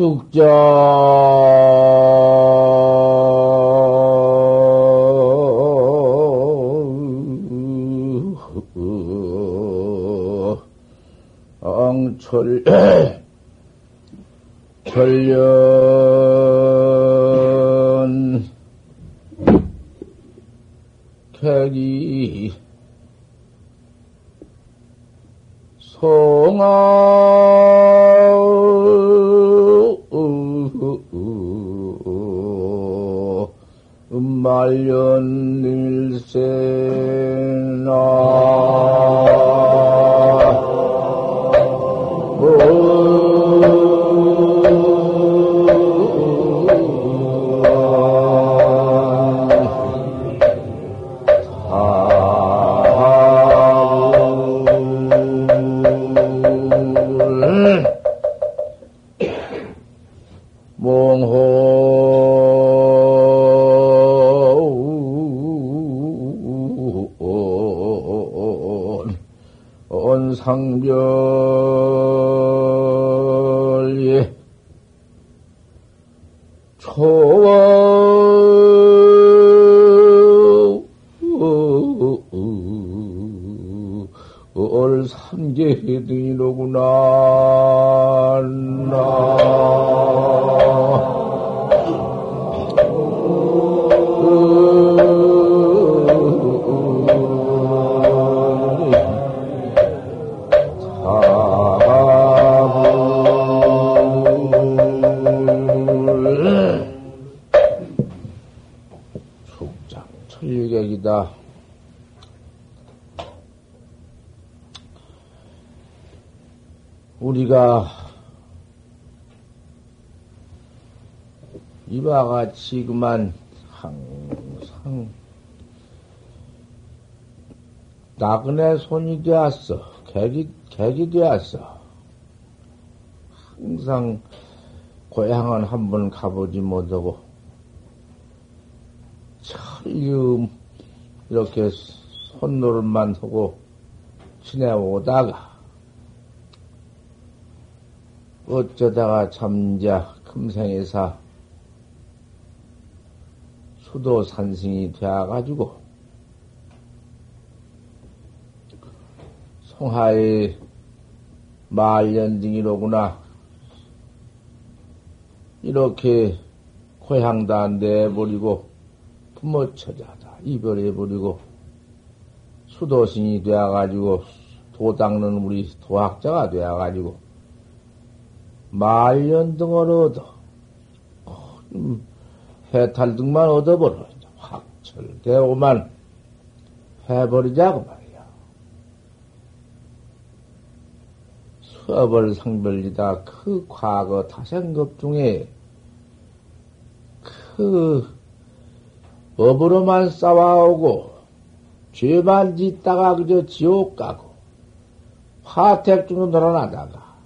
죽자 엉철 결련 같이 그만 항상 나그네 손이 되었어. 객이, 객이 되었어. 항상 고향은 한 번 가보지 못하고, 철리 이렇게 손노릇만 하고 지내오다가, 어쩌다가 참자 금생에서 수도 산승이 되어가지고, 송하의 말년등이로구나. 이렇게 고향도 안 내버리고, 부모 처자다 이별해버리고, 수도신이 되어가지고, 도 닦는 우리 도학자가 되어가지고, 얻어, 음, 해탈 등만 얻어버려. 확철대오만 해버리자고 말이야. 수업을 상별리다 그 과거 타생급 중에 그 업으로만 싸워오고 죄만 짓다가 그저 지옥 가고 화택 중으로 늘어나다가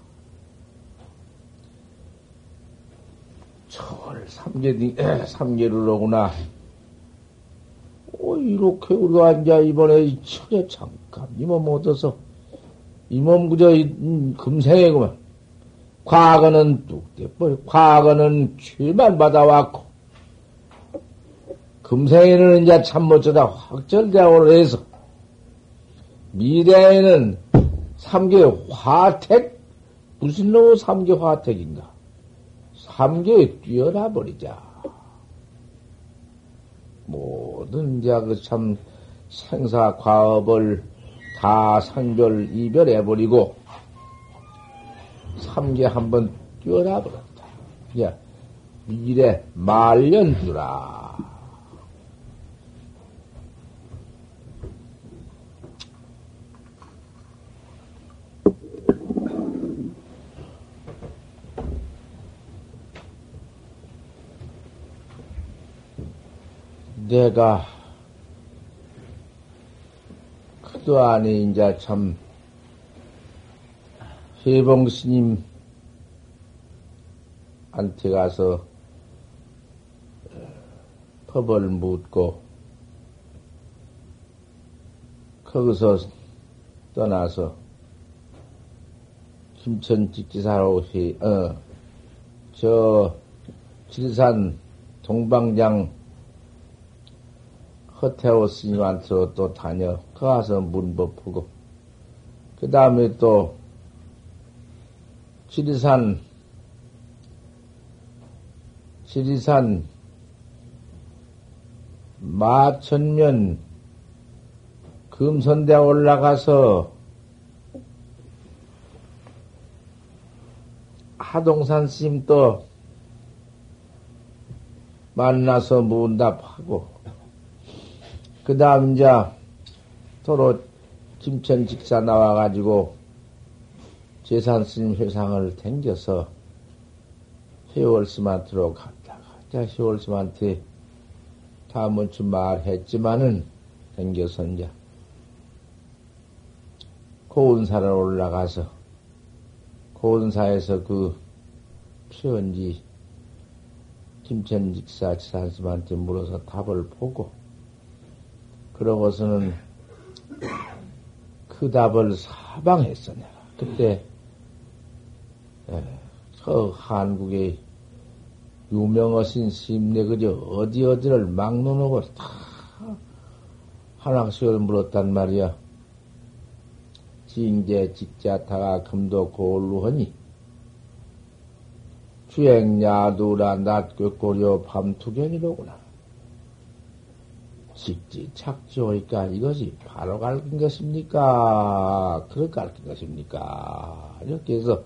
철 삼계 삼계를 오구나. 오 이렇게 우리가 앉아 이번에 철에 잠깐 이몸 얻어서 이 몸 그저 음, 금생이구만. 과거는 뚝대버려. 과거는 죄만 받아왔고 금생에는 이제 참 못쩌다 확철대오를 해서 미래에는 삼계 화택 무슨 놈의 삼계 화택인가? 삼계에 뛰어나 버리자. 모든 이제 그참 생사 과업을 다 상별 이별해 버리고 삼계 한번 뛰어나 버렸다. 야 미래 말년 주라. 내가 그도 안에 이제 참 해봉 스님 한테 가서 법을 묻고 거기서 떠나서 김천 직지사로 시, 어, 저, 지리산 동방장 허태호 스님한테로 또 다녀. 그 가서 문법 푸고. 그 다음에 또, 지리산, 지리산 마천면 금선대 올라가서 하동산 스님 또 만나서 문답하고 그 다음 이제 도로 김천 직사 나와가지고 재산 스님 회상을 댕겨서 회월스만트로 갔다가 회월스만트 다음은 좀 말했지만은 댕겨서 이제 고운사를 올라가서 고운사에서 그 표현지 김천직사 지사스님한테 물어서 답을 보고 그러고서는 그 답을 사방했어 내가 그때 저 한국의 유명하신 스님네 그저 어디 어디를 막론하고 다 한학식을 물었단 말이야. 징제 직자타가 금도 고울루하니 주행야두라 낮괴꼬려 밤투견이로구나. 직지 착지오니까 이것이 바로 가르친 것입니까? 그렇게 가르친 것입니까? 이렇게 해서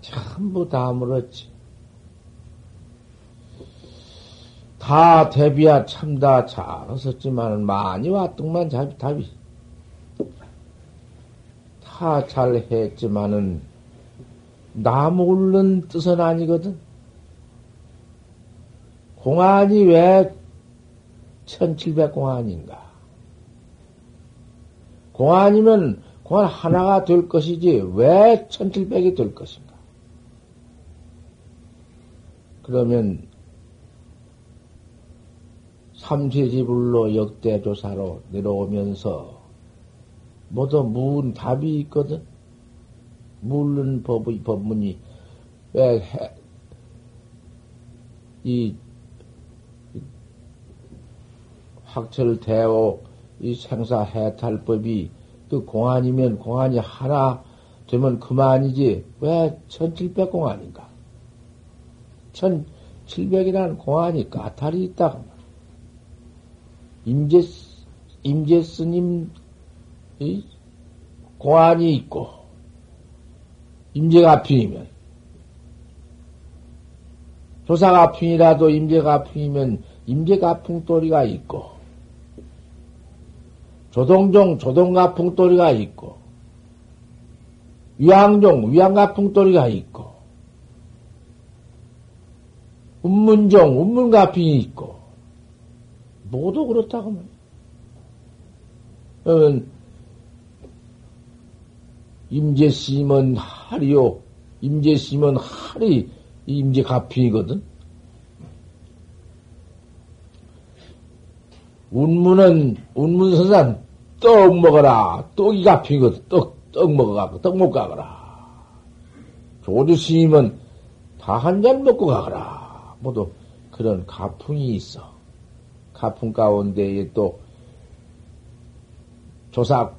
전부 다 물었지. 다 대비야 참다 잘했었지만 많이 왔더만 답이 다 잘했지만은 나 모르는 뜻은 아니거든. 공안이 왜 1700공안인가? 공안이면 공안 하나가 될 것이지 왜 1700이 될 것인가? 그러면 삼세지불로 역대조사로 내려오면서 모두 문 답이 있거든. 물른 법, 법문이 왜 해, 이 확철대오 이 생사 해탈법이 그 공안이면 공안이 하나 되면 그만이지 왜 천칠백 공안인가? 천칠백이라는 공안이 까탈이 있다. 임재 임재 스님 공안이 있고 임재가 핀이면 조사가 핀이라도 임재가 핀이면 임재가 풍돌이가 있고 조동종 조동가 풍돌이가 있고 위양종 위양가 풍돌이가 있고 운문종 운문가핑이 있고 모두 그렇다고 말이야. 임재심은 하리요. 임재심은 하리 임재가핑이거든. 운문은 운문선산 떡 먹어라. 떡이 가핑이거든. 떡, 떡 먹어가고 떡 먹고 가거라. 조주 스님은 다 한 잔 먹고 가거라. 모두 그런 가풍이 있어. 가풍 가운데에 또 조사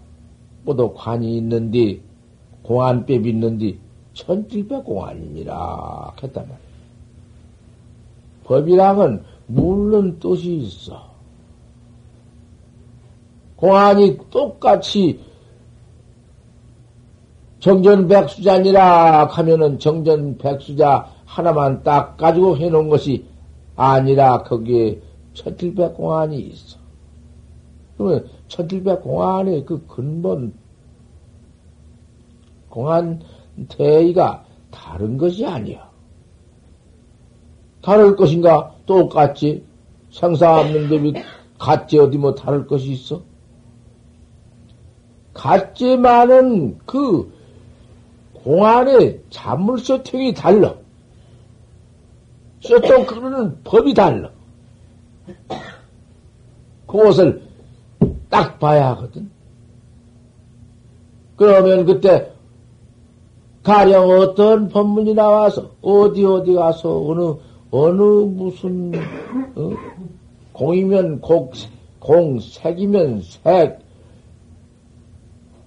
모두 관이 있는데 공안법이 있는데 천칠백 공안이니라 했단 말이야. 법이랑은 물론 뜻이 있어. 공안이 똑같이 정전백수자니라 하면은 정전백수자 하나만 딱 가지고 해놓은 것이 아니라 거기에 천칠백 공안이 있어. 그러면 천칠백 공안의 그 근본 공안 대의가 다른 것이 아니야. 다를 것인가? 똑같지? 생사 없는 법이 같지 어디 뭐 다를 것이 있어? 같지만은 그 공안의 자물소통이 달라. 소통 그러는 법이 달라. 그것을 딱 봐야 하거든. 그러면 그때 가령 어떤 법문이 나와서 어디 어디 가서 어느 어느 무슨 어? 공이면 공, 공 색이면 색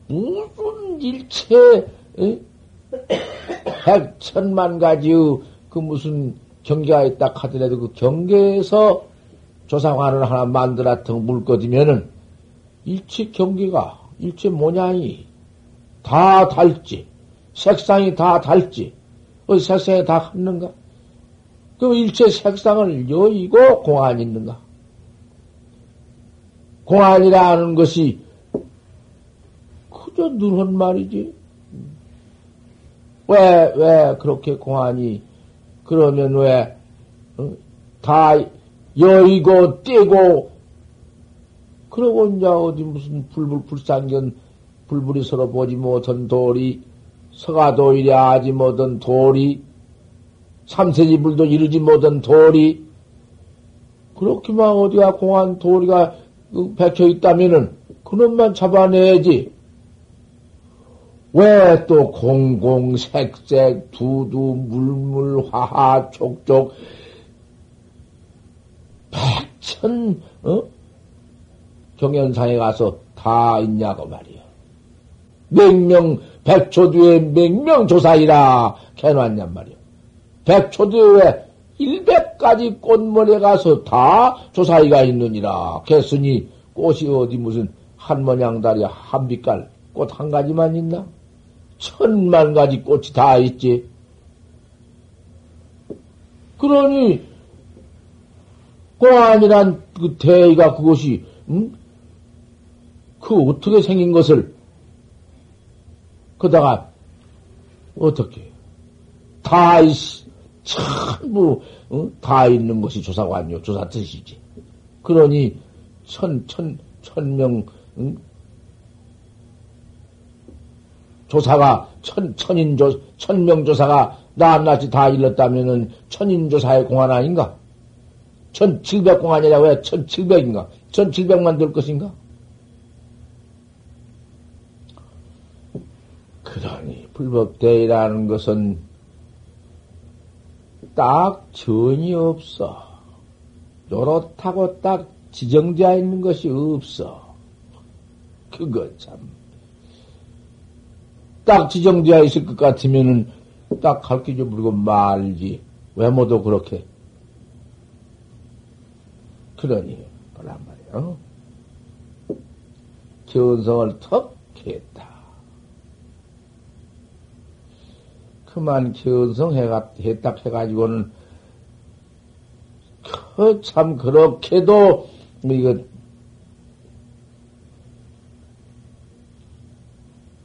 무슨 일체 어? 백천만 가지의 그 무슨 경계가 있다 하더라도 그 경계에서 조상관을 하나 만들었던 물거지면은 일체 경계가 일체 모양이 다 달지 색상이 다 달지 어 색상이 다 같는가? 그럼 일체 색상을 여의고 공안이 있는가? 공안이라는 것이 그 저 누런 말이지. 왜, 왜 그렇게 공안이, 그러면 왜, 어? 다 여의고 떼고, 그러고 이제 어디 무슨 불불 불상견, 불불이 서로 보지 못한 돌이, 서가도이랴 하지 못한 돌이, 삼세지불도 이르지 못한 돌이, 그렇게만 어디가 공안 돌이가 백혀 있다면은, 그놈만 잡아내야지. 왜 또 공공 색색 두두 물물 화하 촉촉 백천 어? 경연상에 가서 다 있냐고 말이요. 맹명 백초 뒤에 맹명 조사이라 해놨냔 말이요. 백초 뒤에 왜 일백 가지 꽃물에 가서 다 조사이가 있느니라. 했으니 꽃이 어디 무슨 한 모양 다리 한 빛깔 꽃 한 가지만 있나? 천만 가지 꽃이 다 있지. 그러니, 공안이란 그 대의가 그것이, 응? 그 어떻게 생긴 것을, 그다가, 어떻게, 다, 전부, 응? 다 있는 것이 조사관요, 조사 뜻이지. 그러니, 천, 천, 천명, 응? 조사가 천, 천인조, 천명조사가 낱낱이 다 일렀다면은 천인조사의 공안 아닌가? 천칠백 공안이라고 왜 천칠백인가? 천칠백만 될 것인가? 그러니 불법대이라는 것은 딱 전이 없어. 요렇다고 딱 지정되어 있는 것이 없어. 그거 참. 딱 지정되어 있을 것 같으면은 딱 가르쳐 버리고 말지. 외모도 그렇게. 그러니, 그란 말이야. 견성을 턱 했다. 그만 견성해가, 했다 해가지고는, 그 참, 그렇게도, 이거,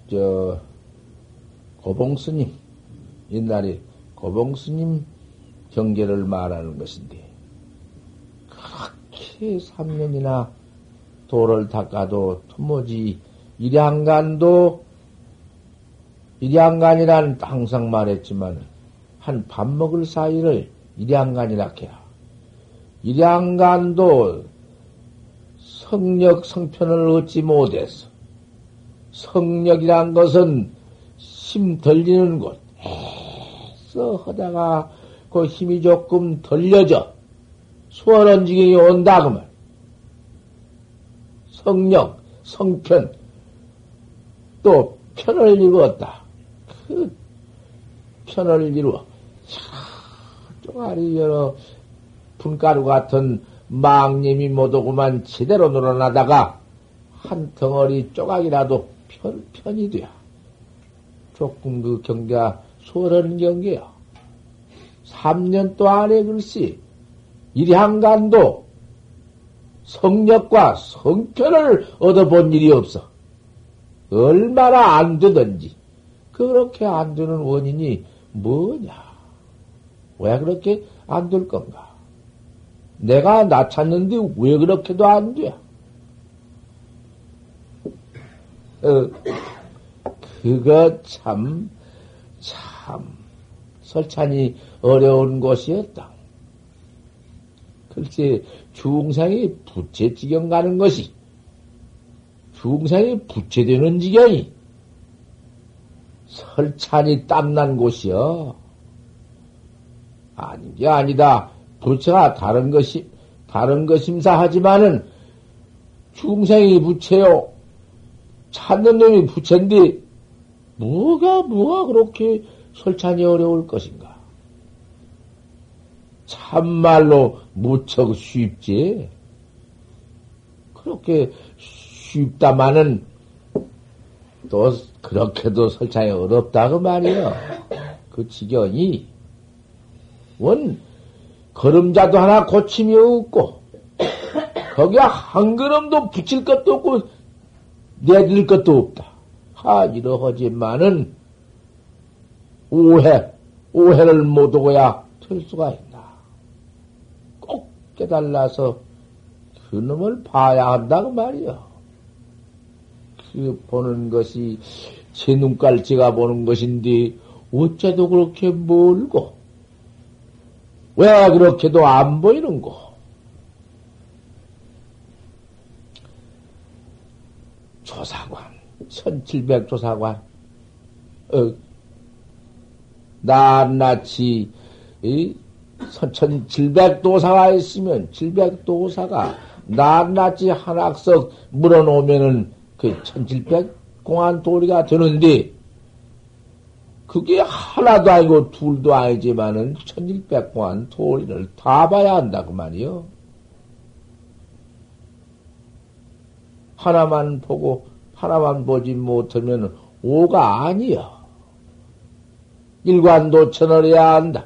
저, 고봉스님, 옛날에 고봉스님 경계를 말하는 것인데, 그렇게 3년이나 도를 닦아도 토모지 일양간도 일양간이란 항상 말했지만 한 밥 먹을 사이를 일양간이라 해야. 일양간도 성력 성편을 얻지 못해서 성력이란 것은 힘 들리는 곳, 애써 하다가 그 힘이 조금 들려져. 수월한 지경이 온다, 그러면. 성령, 성편, 또 편을 이루었다. 그 편을 이루어. 쪼가리 여러 분가루 같은 망님이 못 오고만 제대로 놀아나다가 한 덩어리 조각이라도 편, 편이 돼야. 조금 그 경계가 소월한 경계야. 3년 동안에 글씨, 일향간도 성력과 성편을 얻어본 일이 없어. 얼마나 안 되든지. 그렇게 안 되는 원인이 뭐냐? 왜 그렇게 안 될 건가? 내가 나 찾는데 왜 그렇게도 안 돼? 어, 그거 참, 참, 설찬이 어려운 것이었다. 글쎄, 중생이 부채 지경 가는 것이, 중생이 부채되는 지경이, 설찬이 땀난 곳이여. 아닌 게 아니다. 부처가 다른 것이, 다른 것임사 하지만은 중생이 부채요. 찾는 놈이 부채인데, 뭐가, 뭐가 그렇게 설찬이 어려울 것인가? 참말로 무척 쉽지. 그렇게 쉽다마는 또 그렇게도 설찬이 어렵다고 말이요. 그 지경이 원 걸음자도 하나 고침이 없고 거기에 한 걸음도 붙일 것도 없고 내릴 것도 없다. 하 이러하지만은 오해 오해를 못 오고야 될 수가 있나. 꼭 깨달라서 그 놈을 봐야 한다고 말이요. 그 보는 것이 제 눈깔지가 보는 것인데 어째도 그렇게 멀고 왜 그렇게도 안 보이는고? 조사관, 1700 조사관, 어, 낱낱이, 이, 1700 도사가 있으면, 700 도사가 낱낱이 한 학석 물어놓으면은 그1700 공안 도리가 되는데, 그게 하나도 아니고 둘도 아니지만은 천일백공한 도리를 다 봐야 한다고 말이요. 하나만 보고 하나만 보지 못하면 오가 아니여. 일관도 천을 해야 한다.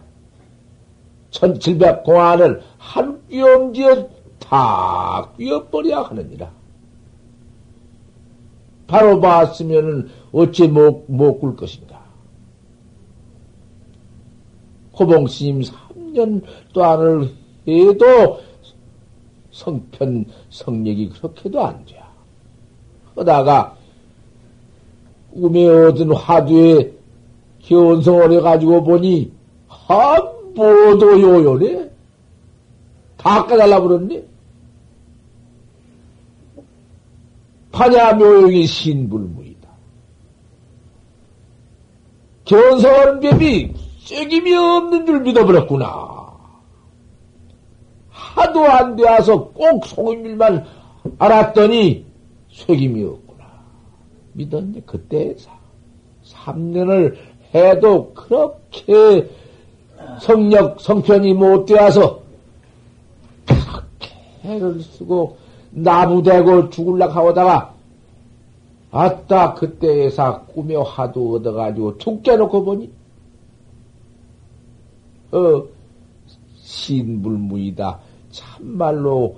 천칠백 공안을 한 뼘지어 다 꿰어버려야 하느니라. 바로 봤으면은 어찌 못, 못꿀 것인가. 호봉 스님 3년 또한을 해도 성편, 성력이 그렇게도 안 돼. 하다가 꿈에 얻은 화두에 견성을 해가지고 보니 한 모두 요요네? 다 깨달라 그랬네? 파냐묘용이 신불무이다. 견성하는 법이 쐐김이 없는 줄 믿어버렸구나. 하도 안 되어서 꼭 속은 일만 알았더니 쐐김이 없구나. 믿었는데 그때 3년을 해도 그렇게 성력, 성편이 못 되어서 해를 쓰고 나부대고 죽을락 하다가 아따 그때에서 꾸며 하도 얻어가지고 죽게 놓고 보니 어, 신불무이다. 참말로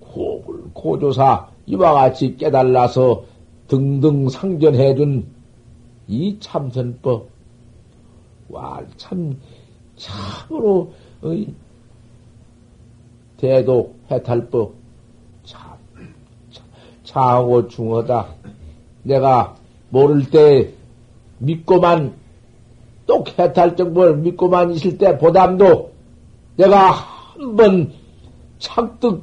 고불 고조사 이와 같이 깨달라서 등등 상전해둔 이 참선법 와 참 참으로 어이, 대도 해탈법 참, 참 차하고 중하다. 내가 모를 때 믿고만 또 해탈 정보를 믿고만 있을 때 보담도 내가 한번 착득,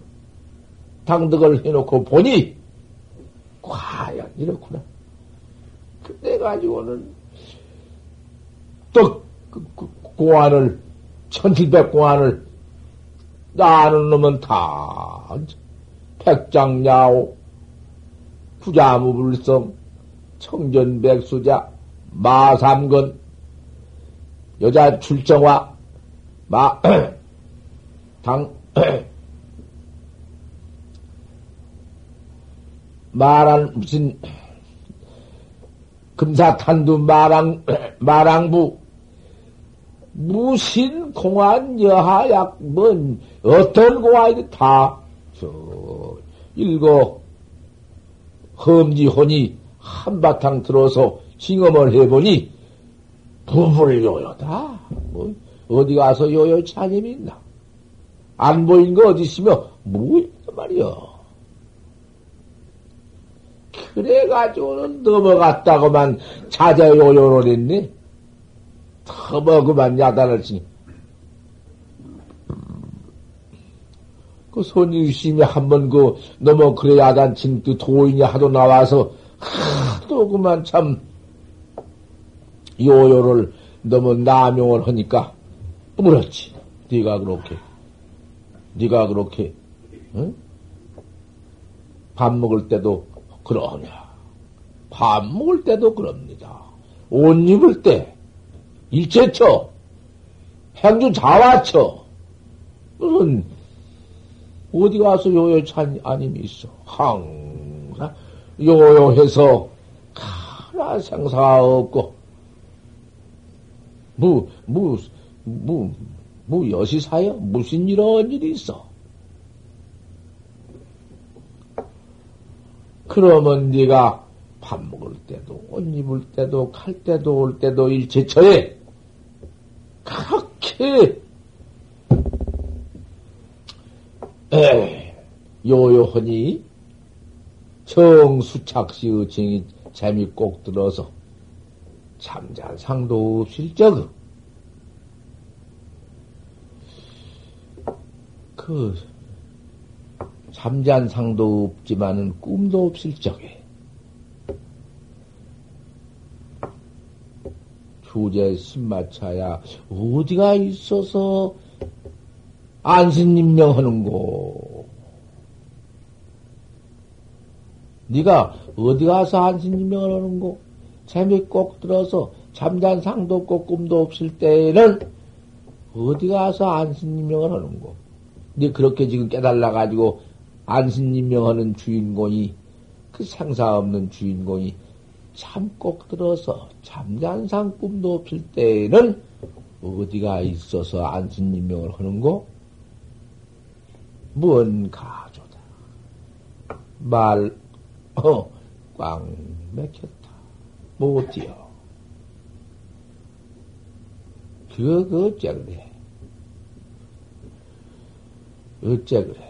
당득을 해놓고 보니, 과연 이렇구나. 그때 가지고는 또 그, 그, 공안을, 천칠백 공안을 나는 놈은 다 백장야오, 구자무불성, 청전백수자, 마삼건, 여자 출정화, 마, 당, 말한, 무슨, 금사탄두 마랑, 마랑부, 무신 공안 여하약, 뭔, 어떤 공안이 다, 저, 일거, 험지혼이 한바탕 들어서 징험을 해보니, 부부를 요요다. 뭐, 어디 가서 요요 차님이 있나? 안 보인 거 어디 있으며, 뭐, 말이여. 그래가지고는 넘어갔다고만 자자 요요를 했네. 터머 그만 야단을 치니. 그 손유심이 한 번 그 넘어 그래 야단 친 그 도인이 하도 나와서 하도 그만 참 요요를 너무 남용을 하니까 그렇지. 네가 그렇게 네가 그렇게 응? 밥 먹을 때도 그러냐. 밥 먹을 때도 그럽니다. 옷 입을 때 일체처 행주 자화처 무슨 어디 가서 요요찬 아님이 있어. 항상 요요해서 하나 생사가 없고 뭐, 뭐, 뭐, 뭐 여시사여? 무슨 이런 일이 있어? 그러면 네가 밥 먹을 때도 옷 입을 때도 갈 때도 올 때도 일체처에 그렇게 에 요요하니 정수착시의 정이 재미 꼭 들어서 잠잔상도 없을 적, 그, 잠잔상도 없지만은 꿈도 없을 적에, 주제 신마차야, 어디가 있어서 안신임명하는고? 네가 어디 가서 안신임명을 하는고? 재미 꼭 들어서 잠잔 상도 없고 꿈도 없을 때에는 어디 가서 안신임명을 하는고. 네 그렇게 지금 깨달라 가지고 안신임명하는 주인공이 그 생사 없는 주인공이 참꼭 들어서 잠잔상 꿈도 없을 때에는 어디가 있어서 안신임명을 하는고? 뭔 가조다. 말, 어, 꽝 맥혔다. 못디요. 그거, 그, 어째 그래. 어째 그래.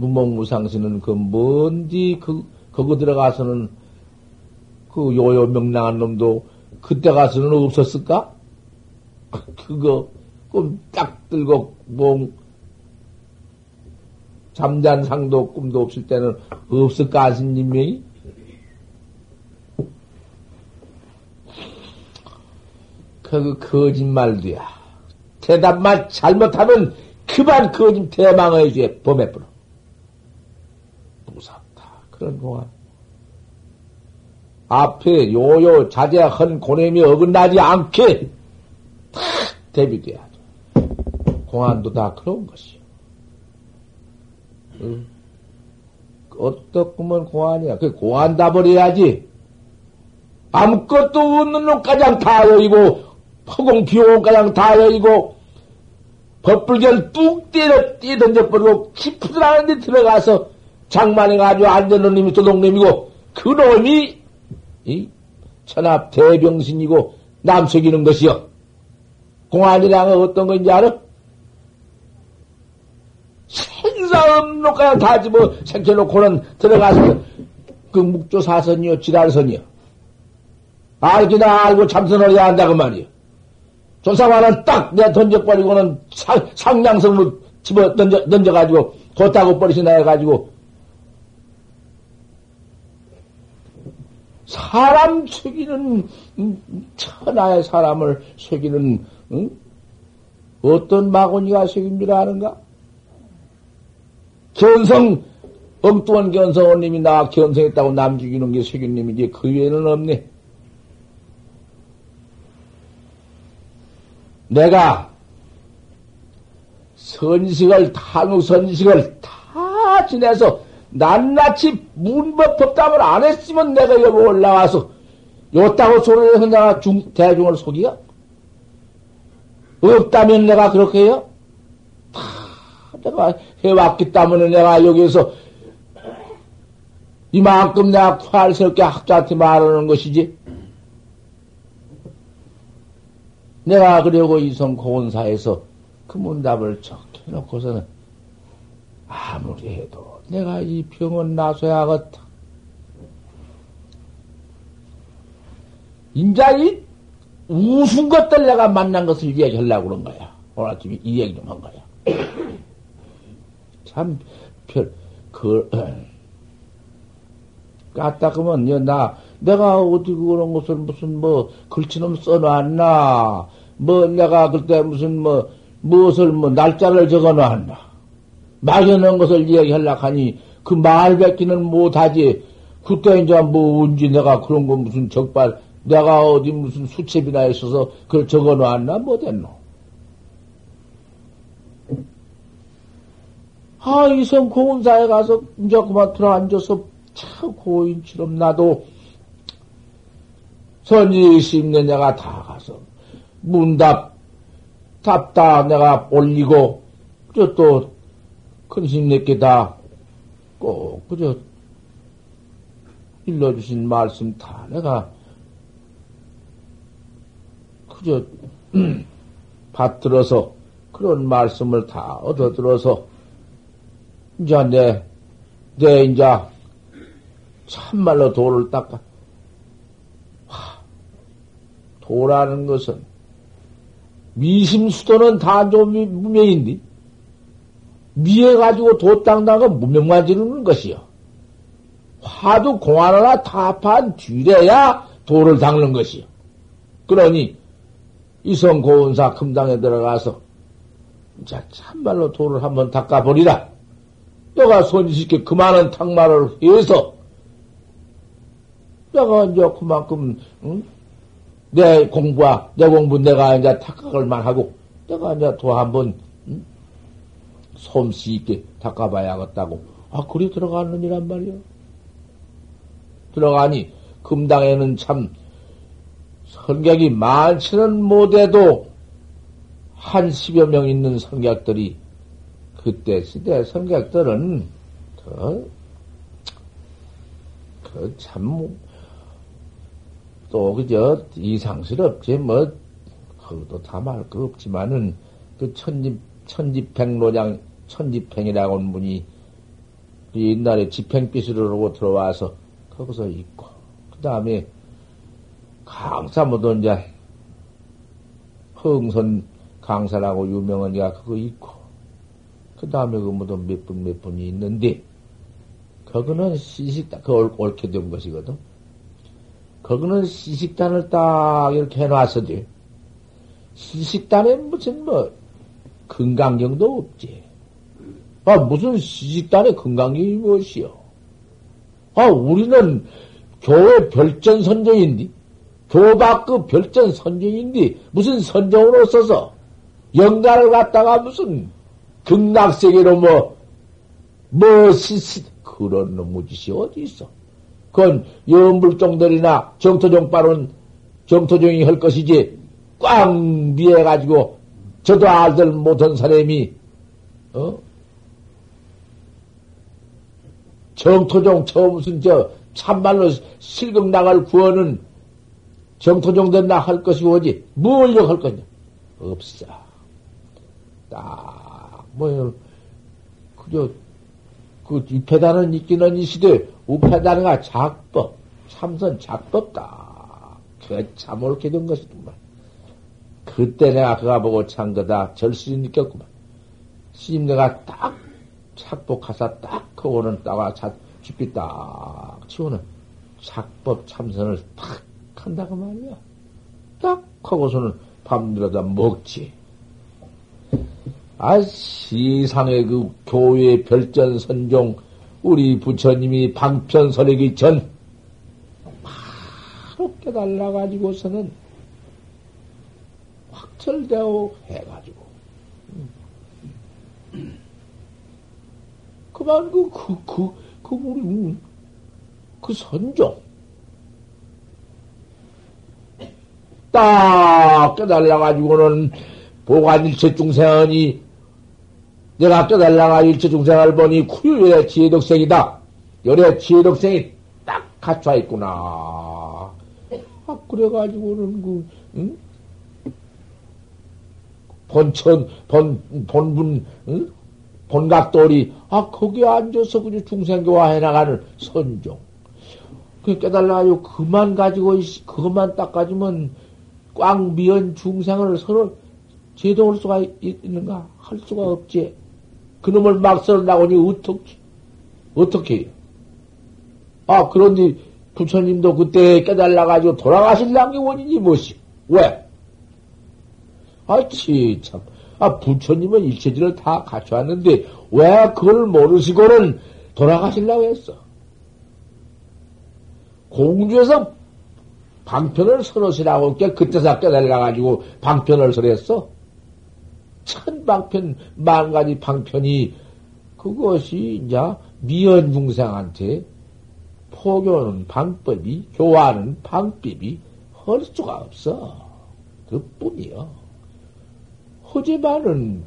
무몽무상시는 그 뭔디, 그, 거기 들어가서는 그 요요 명랑한 놈도 그때 가서는 없었을까? 그거, 꿈딱 들고, 몽, 잠잔 상도 꿈도 없을 때는 없을까, 아신님이? 그 거짓말도야. 대답만 잘못하면 그만 거짓 대망의 죄 범해 버려. 그런 공안. 앞에 요요 자제한 고냄이 어긋나지 않게 다 대비돼야 돼. 공안도 다 그런 것이요. 응. 어떻구먼 공안이야. 그 공안 다 버려야지. 아무것도 없는 놈가장 다 여의고 허공 비용가장 다 여의고 법불견 뚝 떼어 떼 던져버리고 깊은 않은데 들어가서 장만해가지고 앉는 놈이 도둑놈이고 그 놈이 이 천합 대병신이고 남색이는 것이요. 공안이랑은 어떤 건지 알아? 생사 없는 놈가장 다 집어 생겨놓고는 들어가서 그 묵조사선이요 지랄선이요. 알기나 알고 참선을 해야 한다고 말이요. 조사관은 딱 내가 던져버리고는 상, 상량성으로 집어 던져, 던져가지고, 뒀다고 버리시 나 해가지고, 사람 음, 천하의 사람을 속이는, 응? 어떤 마구니가 줄 아는가? 견성, 엉뚱한 견성원님이 나 견성했다고 남 죽이는 게 놈이지, 그 외에는 없네. 내가 선식을, 탄우 선식을 다 지내서 낱낱이 문법 법답을 안 했으면 내가 여기 올라와서 요따고 소리를 내가 중, 대중을 속이야? 없다면 내가 그렇게 해요? 다 내가 해왔기 때문에 내가 여기서 이만큼 내가 활스럽게 학자한테 말하는 것이지. 내가 그려고 이성 고원사에서 그 문답을 척 해놓고서는 아무리 해도 내가 이 병은 나서야겠다. 인자 이 우순 것들 내가 만난 것을 얘기하려고 그런 거야. 오늘 아침에 이 얘기 좀 한 거야. 참, 별, 그, 까딱하면, 나, 내가 어디 그런 것을 무슨 뭐 글씨놈 써놨나? 뭐 내가 그때 무슨 뭐 무엇을 뭐 날짜를 적어놨나? 막연한 것을 이야기하려고 하니 그 말 뱉기는 못하지. 그때 이제 뭐 언제 내가 그런 거 무슨 적발 내가 어디 무슨 수첩이나 있어서 그걸 적어놨나 못했노? 아, 이성 고운사에 가서 이제 그만 들어앉아서 참 고인처럼 나도 선지심내 내가 다 가서 문답 답다 내가 올리고 또 큰심 내게 다꼭 그저 일러주신 말씀 다 내가 그저 받들어서 그런 말씀을 다 얻어들어서 이제 내, 내 이제 참말로 도를 닦아. 도라는 것은 미심수도는 다 좀 무명인데 미해가지고 도 닦다가 무명만 지르는 것이요. 화두 공안 하나 타판 뒤래야 도를 닦는 것이요. 그러니 이성 고운사 금당에 들어가서 자 참말로 도를 한번 닦아버리라. 내가 손쉽게 그 많은 탕말을 해서 내가 이제 그만큼 응? 내 공부와 내 공부 내가 이제 탁각을만 하고 내가 이제 또 한번 응? 솜씨 있게 닦아봐야겠다고 아 그리 들어가느니란 말이야. 들어가니 금당에는 참 성격이 많지는 못해도 한 십여 명 있는 성격들이 그때 시대 성격들은 그, 그 참, 또, 그저, 이상스럽지, 뭐, 그것도 다 말 거 없지만은, 그 천집, 천집행로장, 천집행이라고 하는 분이, 옛날에 집행비수를 하고 들어와서, 거기서 있고, 그 다음에, 강사 모두 이제, 흥선 강사라고 유명한 이가 그거 있고, 그 다음에 그 뭐도 몇 분, 몇 분이 있는데, 그거는 시식단, 그 옳게 된 것이거든. 그거는 시식단을 딱 이렇게 해놨어지. 시식단에 무슨 뭐, 건강경도 없지. 아, 무슨 시식단에 건강경이 무엇이요? 아, 우리는 교회 별전 선정인데, 교박 그 별전 선정인데, 무슨 선정으로 써서, 영가를 갖다가 무슨, 극락세계로 뭐, 뭐, 시시, 그런 놈의 짓이 어디 있어? 그건 염불종들이나 정토종빨은 정토종이 할 것이지, 꽉 미해가지고, 저도 알들 못한 사람이, 어? 정토종, 저 무슨 저, 참말로 실금 나갈 구원은 정토종들 나할 것이고, 어지, 뭘할 거냐? 없어. 딱. 뭐, 그저, 그, 입회단은 있기는 이 시대, 우패단가 작법, 참선 작법다. 그게 참 옳게 된 것이구만. 그때 내가 그가 보고 찬 거다. 절실히 느꼈구만. 스님 내가 딱 착복하사 딱 그거는 따와 자, 쥐피 딱 치고는 작법 참선을 탁 한다고 말이야. 딱 하고서는 밤들어다 먹지. 아, 시상의 그 교회 별전 선종, 우리 부처님이 방편설하기 전, 바로 깨달아가지고서는 확철되어 해가지고, 그만 그, 그, 그, 그, 우리, 그 선종, 딱 깨달아가지고는 보관 일체 중생이 내가 깨달라가 일체 중생을 보니 쿠유열의 지혜덕생이다. 열의 지혜덕생이 딱 갖춰 있구나. 아, 그래가지고는 그, 응? 본천, 본, 본분, 응? 본각돌이, 아, 거기에 앉아서 그저 중생교화 해나가는 선종. 그 깨달라요. 그만 가지고, 그것만 딱 가지면 꽉 미연 중생을 서로 제도할 수가 있는가? 할 수가 없지. 그놈을 막 썰나오니 어떻게, 어떻게. 아, 그런데 부처님도 그때 깨달아가지고 돌아가실란 게 원인이 무엇이? 왜? 아, 치, 참. 아, 부처님은 일체질을 다 갖춰왔는데, 왜 그걸 모르시고는 돌아가실라고 했어? 공주에서 방편을 설으시라고 그때서 깨달아가지고 방편을 설했어? 천 방편, 만 가지 방편이 그것이 이제 미연 중생한테 포교는 방법이, 교화는 방법이 할 수가 없어. 그 뿐이요. 하지만은,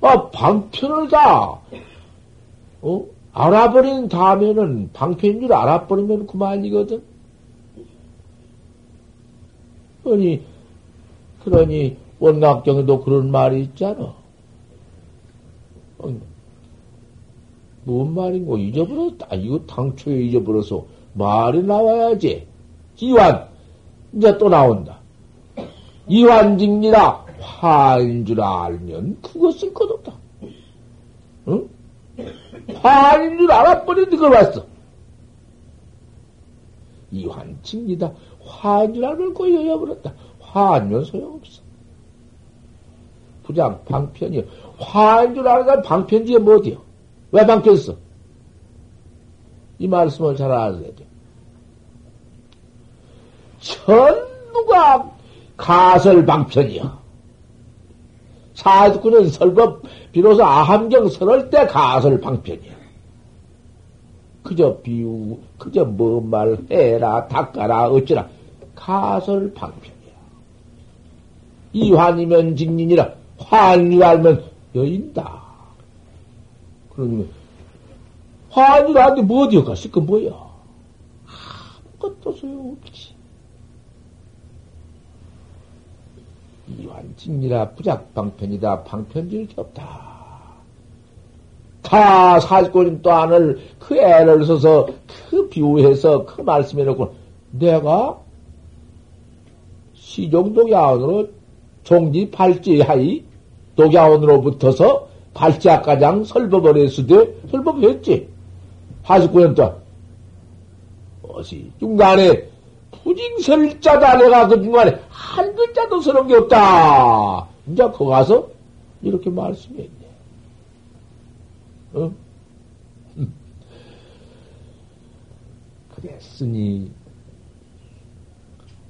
아, 방편을 다, 어? 알아버린 다음에는 방편인 줄 알아버리면 그만이거든. 그러니, 그러니, 원각경에도 그런 말이 있잖아. 어, 뭔 말인고, 잊어버렸다. 이거 당초에 잊어버려서 말이 나와야지. 이완, 이제 또 나온다. 이완직리라 화인 줄 알면 그것을 것없다. 응? 화인 줄 알아버리는데 그걸 봤어. 이완직리다. 화인 줄 알면 그거 여여버렸다. 화하면 소용없어. 부장, 방편이요. 화인 줄 알아가 방편지에 뭐디요? 왜 방편 써? 이 말씀을 잘 알아야 돼. 전부가 가설 방편이요. 사두구는 설법, 비로소 아함경 설할 때 가설 방편이야. 그저 비우, 그저 뭐 말 해라, 닦아라, 어쩌라. 가설 방편이야. 이환이면 직린이라, 환유 알면 여인다. 그러면, 환유 알는데 뭐 어디가 갔을 그 뭐야? 아무것도 소용없지. 이완직이라 부작방편이다. 방편질 게 없다. 다 사실권인 또 안을 그 애를 써서 그 비유해서 그 말씀해놓고 내가 시종독야원으로 종지 팔지하이 독야원으로 붙어서 팔지학가장 설법을 했을 때 설법했지. 49년 동안. 어시 중간에 부징설자다 내가 그 중간에 한 글자도 서러운 게 없다. 이제 거 가서 이렇게 말씀했네. 어? 그랬으니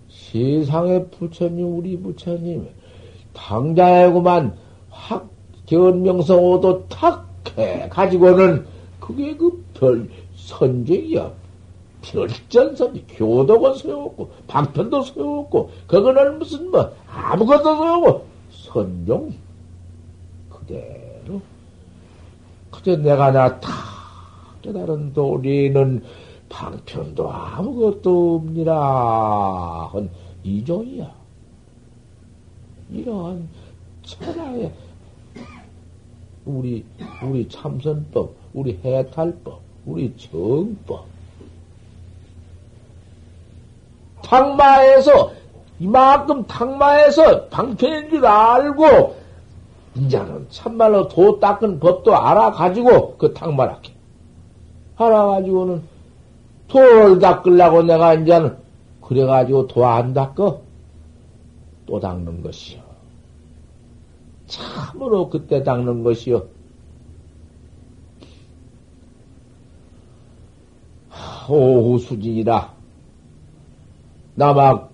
세상의 부처님 우리 부처님 당자에고만 확 견명성 오도 탁해 가지고는 그게 그 별 선쟁이야. 별전선, 교독은 소용없고, 방편도 소용없고, 그거는 무슨 뭐, 아무것도 소용없고, 선종, 그대로. 그저 내가 나 다 깨달은 도리는 방편도 아무것도 없니라. 한 이종이야. 이러한 천하의 우리, 우리 참선법, 우리 해탈법, 우리 정법, 탕마에서 이만큼 탕마에서 방편인 줄 알고 이제는 참말로 도 닦은 법도 알아가지고 그 탕마라게 알아가지고는 도를 닦으려고 내가 이제는 그래가지고 도 안 닦어 또 닦는 것이요. 참으로 그때 닦는 것이요. 오후 수진이라 남학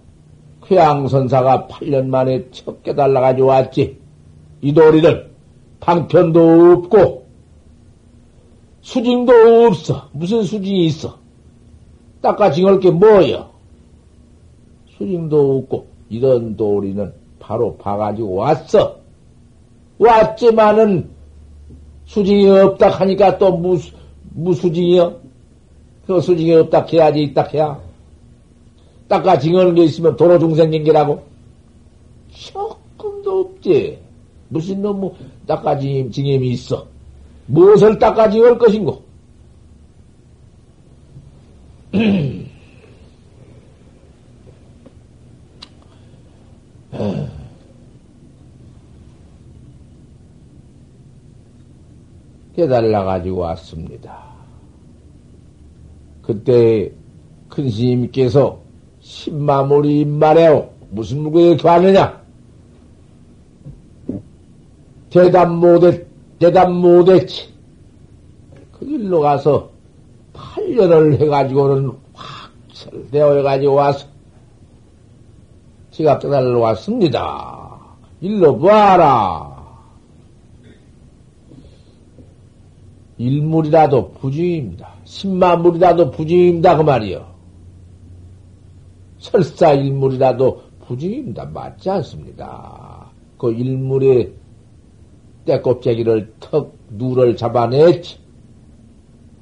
회양선사가 8년 만에 첫 깨달아가지고 왔지. 이 도리를 방편도 없고 수징도 없어. 무슨 수징이 있어? 닦아징할 게 뭐여? 수징도 없고 이런 도리는 바로 봐가지고 왔어. 왔지만은 수징이 없다 하니까 또 무, 무수징이여? 그 수징이 없다 해야지 있다 해야. 닦아 징하는 게 있으면 도로 중생경계라고? 조금도 없지. 무슨 놈의 닦아 징임, 징임이 있어. 무엇을 닦아 징할 것인고? 깨달아 가지고 왔습니다. 그때 큰 스님께서 십마물이 말해요. 무슨 이렇게 왔느냐? 대답 못했, 대답 못했지. 그 길로 가서 8년을 해가지고는 확철되어 해가지고 와서 지갑 떠달러 왔습니다. 일로 봐라. 일물이라도 부주입니다. 십만물이라도 부주입니다. 그 말이요. 설사 일물이라도 부주입니다. 맞지 않습니다. 그 일물의 떼껍데기를 턱 누를 잡아냈지.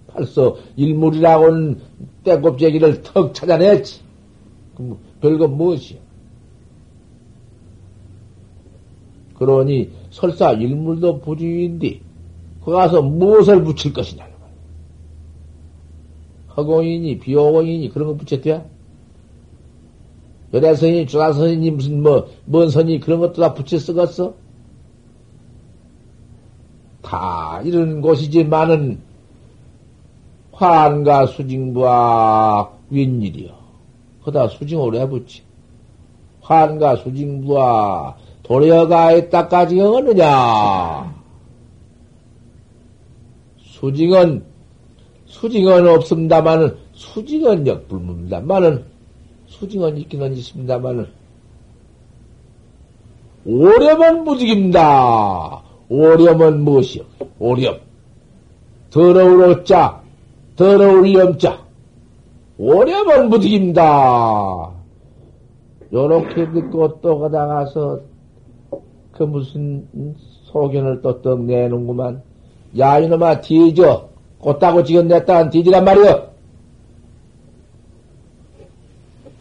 벌써 일물이라고는 떼껍데기를 턱 찾아냈지. 그럼 별거 무엇이야? 그러니 설사 일물도 부주인데 그 가서 무엇을 붙일 것이냐. 허공이니 비호공이니 그런 거 붙였대야? 열애선이 주다선이 무슨 뭐, 뭔 선이 그런 것도 다 붙여 쓰겠어? 다 이런 곳이지만은 환과 수징부와 웬일이여. 그다 수징을 해 붙지. 환과 수징부와 도려가 있다까지 어느냐? 수징은, 수징은 없습니다만은, 수징은 역불문입니다만은, 수징은 있기는 있습니다만은, 오렴은 무직입니다. 오렴은 무엇이요? 오렴. 더러울 어자, 더러울 염자. 오렴은 무직입니다. 요렇게 듣고 또 가다가서 그 무슨 소견을 또떡 내는구만. 야, 이놈아, 뒤져. 꽃다고 지금 냈다는 뒤지란 말이여.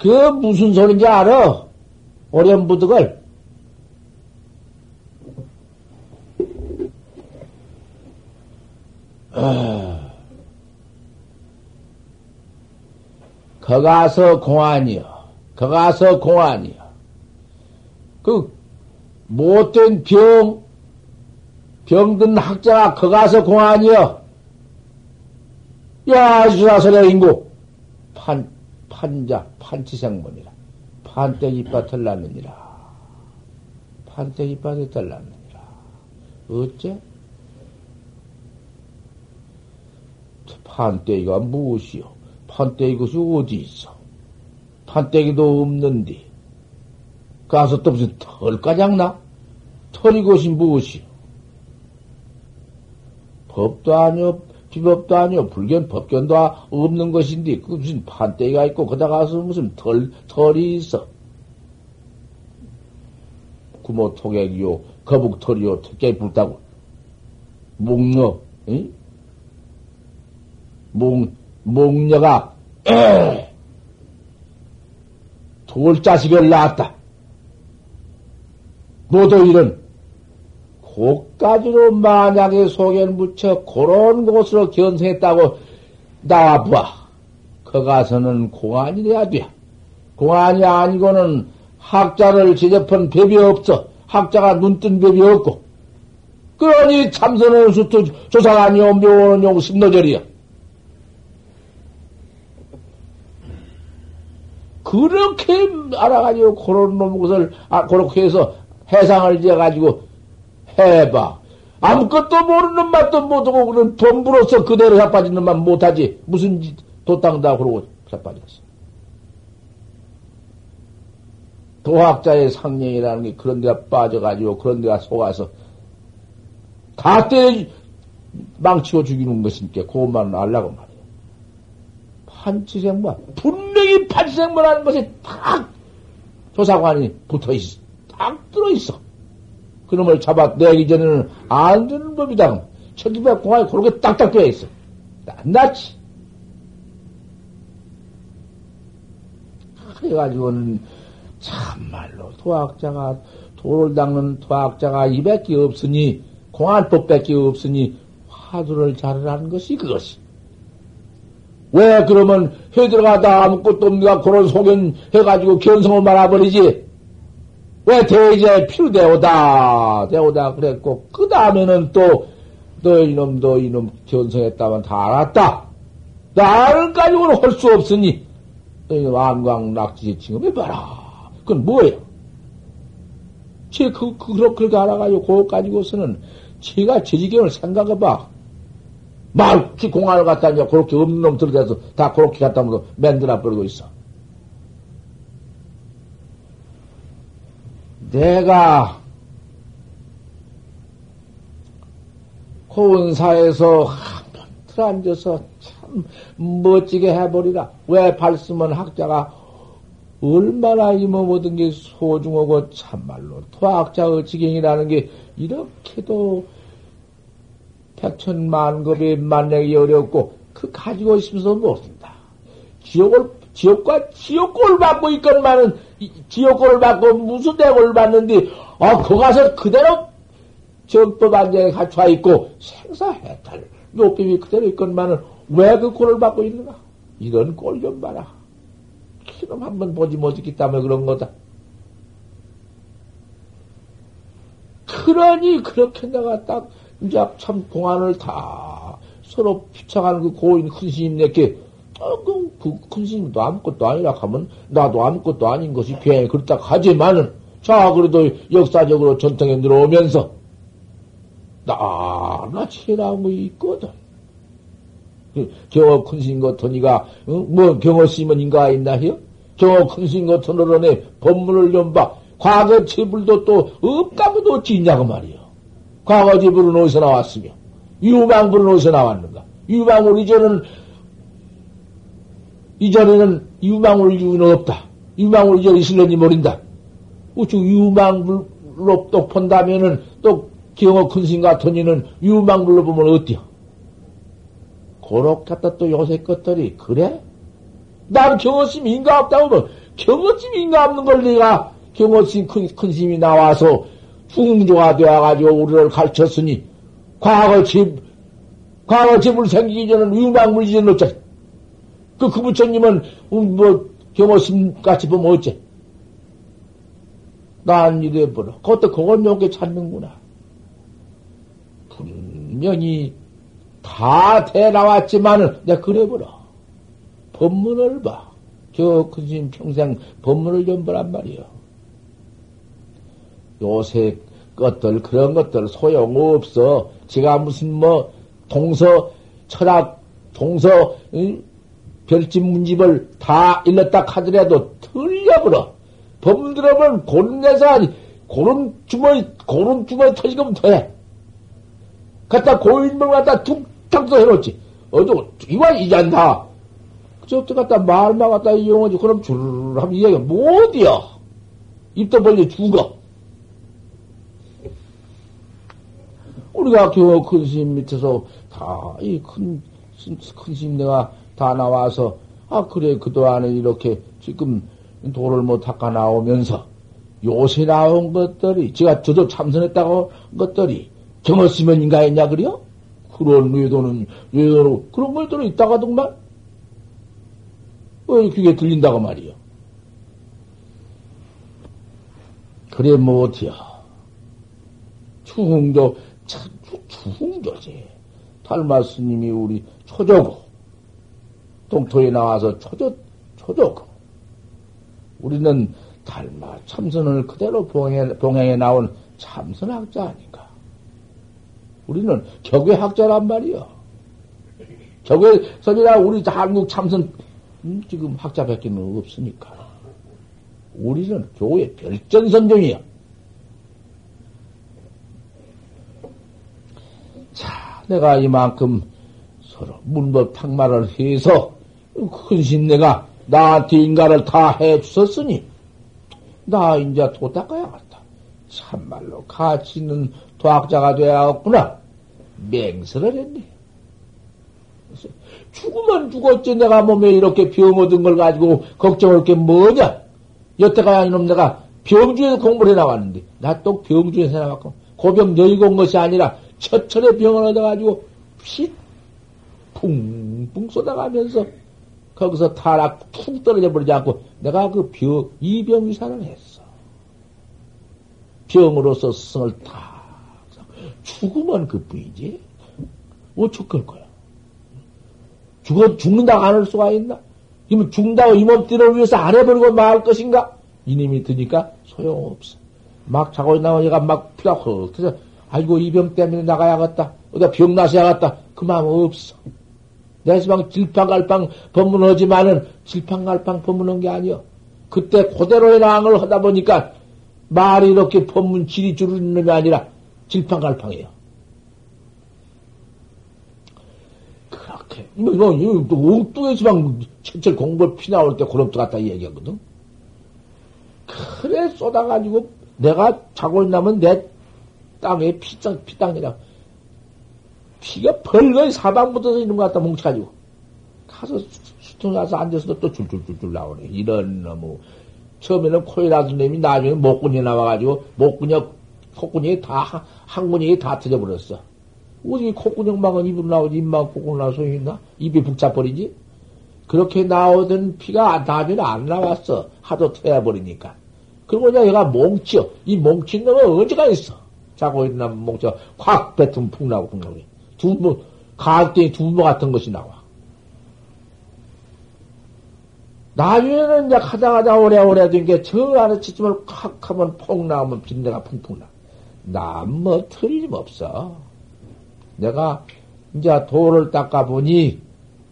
그 무슨 소린지 알아? 오렴부득을. 아. 거가서 공안이여. 거가서 공안이여. 그 못된 병, 병든 학자가 거가서 공안이여. 야, 주사설의 인구. 판, 판자, 판치생문이라. 판때기밭을 낳느니라. 판때기밭을 낳느니라. 어째? 판때기가 무엇이요? 판때기 것이 어디 있어? 판때기도 없는데. 가서 또 무슨 털가장나? 털이 것이 무엇이요? 법도 아니요, 비 법도 아니요, 불견, 법견도 없는 것인데, 그 무슨 판때기가 있고, 거다 가서 무슨 털, 털이 있어. 구모 토객이요, 거북 털이요, 특게 불다고. 목녀, 응? 목, 목녀가, 돌자식을 낳았다. 모두 이런 고까지로 만약에 속에 묻혀 그런 곳으로 견성했다고 나와봐. 그 가서는 공안이 돼야 돼. 공안이 아니고는 학자를 제접한 법이 없어. 학자가 눈뜬 법이 없고. 그러니 수투 조사가 아니오 묘는 용 심노절이야. 그렇게 알아가지고 그런 놈 것을 아, 그렇게 해서 해상을 지어가지고 해봐. 아무것도 모르는 맛도 못하고 그런 범부로서 그대로 자빠지는 맛 못하지. 무슨 도땅다 그러고 자빠졌어. 도학자의 상령이라는 게 그런 데가 빠져가지고 그런 데가 속아서 다 때려 망치고 죽이는 것이니까 그것만 알라고 말이야. 판치생물, 분명히 판치생물하는 것이 딱 조사관이 붙어 있어. 딱 들어있어. 그놈을 잡아 내기 전에는 안 되는 법이다. 천기백 공안이 그렇게 딱딱 되어 있어. 낱낱이. 그래가지고는 참말로 도학자가 도를 닦는 도학자가 이밖에 없으니 공안법밖에 없으니 화두를 잘하는 것이 그것이. 왜 그러면 해 들어가다 아무것도 없는가 그런 소견 해가지고 견성을 말아버리지? 왜 대제 필요되오다, 되오다 그랬고, 그 다음에는 또, 너 이놈도 이놈 견성했다면 다 알았다. 나를 가지고는 할 수 없으니, 완광 낙지 지금 해봐라. 그건 뭐예요? 제, 그, 그, 그렇게 알아가지고, 그거 가지고서는, 제가 제 지경을 생각해봐. 말없이 공안을 갖다 이제 그렇게 없는 놈 들어대서 다 그렇게 갖다 놓고 맨들어 버리고 있어. 내가 고운사에서 한번 들어앉아서 참 멋지게 해버리라. 왜 발쓰면 학자가 얼마나 이모 모든 게 소중하고 참말로 토학자의 지경이라는 게 이렇게도 백천만급이 만나기 어렵고 그 가지고 있으면서 못한다. 지옥을 지옥과 지옥골을 받고 있건만은 지옥골을 받고 무슨 대골을 받는데 아, 거 가서 그대로 정법 안정에 갖춰 있고 생사해탈 요법이 그대로 있건만은 왜그 꼴을 받고 있는가? 이런 꼴 좀 봐라. 키놈 한번 보지 못했기 때문에 그런 거다. 그러니 그렇게 내가 딱 이제 참 공안을 다 서로 피쳐가는 그 고인 큰 스님 내게 어, 그, 그, 큰 스님도 아무것도 아니라 하면 나도 아무것도 아닌 것이 괜히 그렇다 하지만은 자 그래도 역사적으로 전통에 들어오면서 나나 체라고 있거든. 그 경어 큰 스님 같으니가 어? 뭐 경어 스님은 인가 있나 해요? 경어 큰 스님 같은 어른의 법문을 좀 봐. 과거 체불도 또 없다고도 어찌 있냐고 말이요. 과거 체불은 어디서 나왔으며 유망불은 어디서 나왔는가? 유망불 이전은 이전에는 유망울 유는 없다. 유망울 이전 있을는지 모른다. 우측 유망불로 또 본다면은 또 경어 큰신 같은 이는 유망불로 보면 어때요? 고록 갖다 또 요새 것들이 그래? 나는 경어심 인가 없다고 하면 경어심 인가 없는 걸 내가 경어심 큰, 큰 심이 나와서 풍조가 되어가지고 우리를 가르쳤으니 과거 집, 과거 집을 생기기 전에 유망물 이전 없잖아. 그, 그 부처님은, 음, 뭐, 경호심 같이 보면 어째? 난 이래버려. 그것도 그건 요게 찾는구나. 분명히 다 대나왔지만은, 내가 그래버려. 법문을 봐. 저 큰심 평생 법문을 좀 보란 말이요. 요새 것들, 그런 것들 소용없어. 제가 무슨 뭐, 동서, 철학, 동서, 응? 별집 문집을 다 일렀다 하더라도 틀려버려. 법 들어보면 고른 데서 아니, 고른 주머니, 고른 주머니 터지면 돼. 갖다 고인명 갖다 툭탁 또 해놓지. 어디, 이와 이잔다. 저부터 갖다 말만 갖다 이용하지. 그럼 줄 하면 이야기가 못이야. 입도 벌려 죽어. 우리가 경호 큰 스님 밑에서 다 이 큰, 큰 스님 내가 다 나와서, 아, 그래, 그동안에 이렇게 지금 도를 못 닦아 나오면서 요새 나온 것들이, 제가 저도 참선했다고 것들이 정었으면 인가했냐, 그래요? 그런 외도는, 외도로, 그런 것들은 있다가더만? 왜 그게 들린다고 말이요? 그래, 뭐, 어때요? 추흥조, 참, 추흥조지. 달마 스님이 우리 초조고, 동토에 나와서 초조, 초조. 우리는 달마 참선을 그대로 봉해, 봉행에 나온 참선학자 아닌가. 우리는 격외학자란 말이요. 격외선이라 우리 한국 참선, 음, 지금 학자 밖에는 없으니까. 우리는 교회 별전선종이야. 자, 내가 이만큼 서로 문법 탁말을 해서 큰신 내가 나한테 인가를 다 해주었으니, 나 이제 도 닦아야겠다. 참말로 가치 있는 도학자가 되어야겠구나. 맹세를 했네. 죽으면 죽었지. 내가 몸에 이렇게 병 얻은 걸 가지고 걱정할 게 뭐냐? 여태가 이놈 내가 병주에서 공부를 해 나왔는데, 나 또 병주에서 해 나왔고, 고병 여의고 온 것이 아니라, 처철에 병을 얻어가지고, 피 붕붕 쏟아가면서, 거기서 타락 푹 떨어져 버리지 않고 내가 그 병, 이병위사를 했어. 병으로서 스승을 다 죽으면 그 뿐이지. 어쩌걸 거야. 죽어, 죽는다고 안 할 수가 있나? 이면 죽는다고 이 몸띠를 위해서 안 해버리고 말 것인가? 이님이 드니까 소용없어. 막 자고 있나면 얘가 막 피가 헛. 그래서, 아이고, 이 병 때문에 나가야겠다. 어디가 병 나서야겠다. 그 마음 없어. 내 시방 질팡갈팡 법문하지만은 질팡갈팡 법문한 게 아니여. 그때 그대로의 낭을 하다 보니까 말이 이렇게 법문 질이 줄는 놈이 아니라 질팡갈팡이에요. 그렇게. 뭐, 뭐, 또 엉뚱해지만 철철 공부 피 나올 때또 갖다 얘기하거든. 그래 쏟아가지고 내가 자고 있나면 내 땅에 피땅, 피땅이라. 피가 벌거이 사방 묻어서 있는 것 같다 뭉쳐가지고. 가서 수통 가서 앉아서 또 줄줄줄줄 나오네. 이런 너무. 처음에는 코에 나던 놈이 나중에 목구멍에 나와가지고 목구멍, 콧구멍이 다, 한구멍이 다 터져버렸어. 어디 콧구멍만은 입으로 나오지 입만 콧구멍 나와 소용이 있나? 입이 북차버리지? 그렇게 나오던 피가 나중에 안 나왔어. 하도 터야버리니까. 그리고 이제 얘가 몽치어. 이 몽친 놈은 언제가 있어? 자고 있는 몽쳐. 확 뱉으면 푹 나고 푹 나고. 두부, 가을땡이 두부 같은 것이 나와. 나중에는 이제 가다 가다 오래오래 된게저 안에 치침을 확 하면 폭 나오면 빈대가 풍풍 나. 난뭐 틀림없어. 내가 이제 돌을 닦아보니,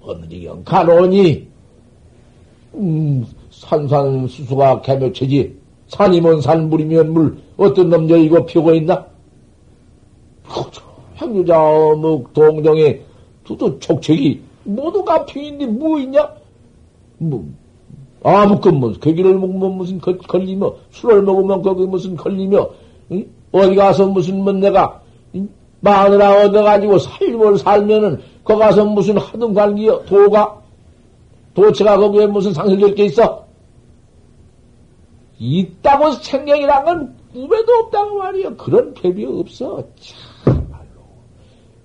어느리 영가로니, 음, 산산수수가 개묘체지. 산이면 산, 물이면 물. 어떤 놈저 이거 피고 있나? 향유자, 어묵, 동정에, 두두 촉책이, 모두가 피인데 뭐 있냐? 뭐, 아무것 뭐, 괴기를 먹으면 무슨 거, 걸리며, 술을 먹으면 거기 무슨 걸리며, 응? 어디 가서 무슨 뭐 내가, 응? 마누라 얻어가지고 살림을 살면은, 거 가서 무슨 하든 관계여, 도가, 도체가 거기에 무슨 상실될 게 있어? 있다고 생명이란 건 꿈에도 없다고 말이야. 그런 법이 없어. 참말로.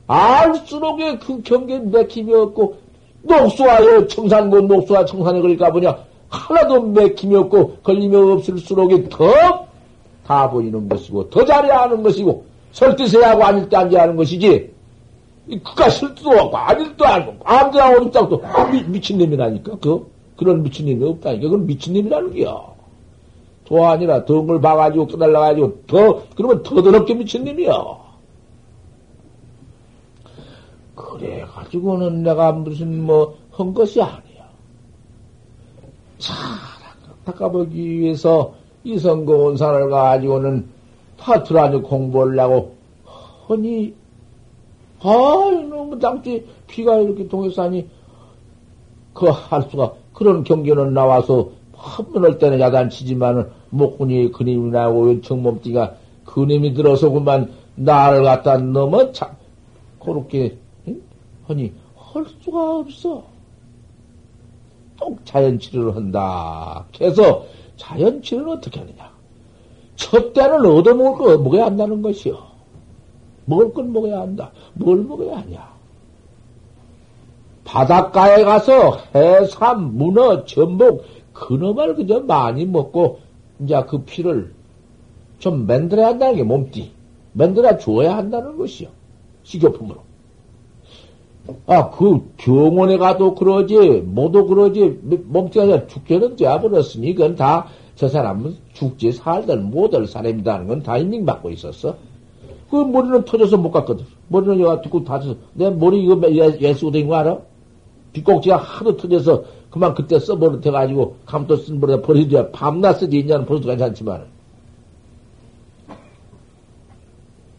알수록에 그 경계 맥힘이 없고, 녹수와요, 청산고 녹수와 청산에 걸릴까 보냐. 하나도 맥힘이 없고, 걸림이 없을수록에 더, 다 보이는 것이고, 더 잘해야 하는 것이고, 설득해야 하고 아닐 때 앉아야 하는 것이지. 그가 설득도 없고, 아닐 때 알고, 아무데나 어렵다고 또, 미친놈이라니까. 그, 그런 미친놈이 없다니까. 그건 미친놈이라는 거야. 도 아니라 덩을 봐가지고 깨달아가지고 더, 그러면 더 더럽게 미친놈이야. 그래가지고는 내가 무슨 뭐, 한 것이 아니야. 잘, 닦아보기 위해서 이성고 온 산을 가가지고는 파트라니 공부를 하고, 허니, 아, 너무 장지 피가 이렇게 동해사니, 그 할 수가, 그런 경계는 나와서 한번할 때는 야단치지만은 목군이 그림이 나고 연청 몸띠가 그림이 들어서 그만 나를 갖다 넘어 참 그렇게 응? 하니 할 수가 없어. 꼭 자연치료를 한다. 그래서 자연치료는 어떻게 하느냐? 첫 때는 얻어먹을 거 먹어야 한다는 것이요. 먹을 건 먹어야 한다. 뭘 먹어야 하냐? 바닷가에 가서 해삼, 문어, 전복, 그놈을 그저 많이 먹고 이제 그 피를 좀 만들어야 한다는 게 몸띠. 만들어 줘야 한다는 것이요. 식료품으로. 아, 그 병원에 가도 그러지, 모두 그러지, 아니라 죽게는 되어버렸으니, 그건 다 저 사람은 죽지 살든 못할 사람이다는 건 다 인정받고 있었어. 그 머리는 터져서 못 갔거든. 머리는 여가 듣고 다쳐서. 내 머리 이거 예수고 된 거 알아? 빗꼭지가 하도 터져서 그만 그때 써버릇해가지고 감도 쓴 버릇 버리줘야 밤낮 쓰지 있냐는 버릇도 괜찮지만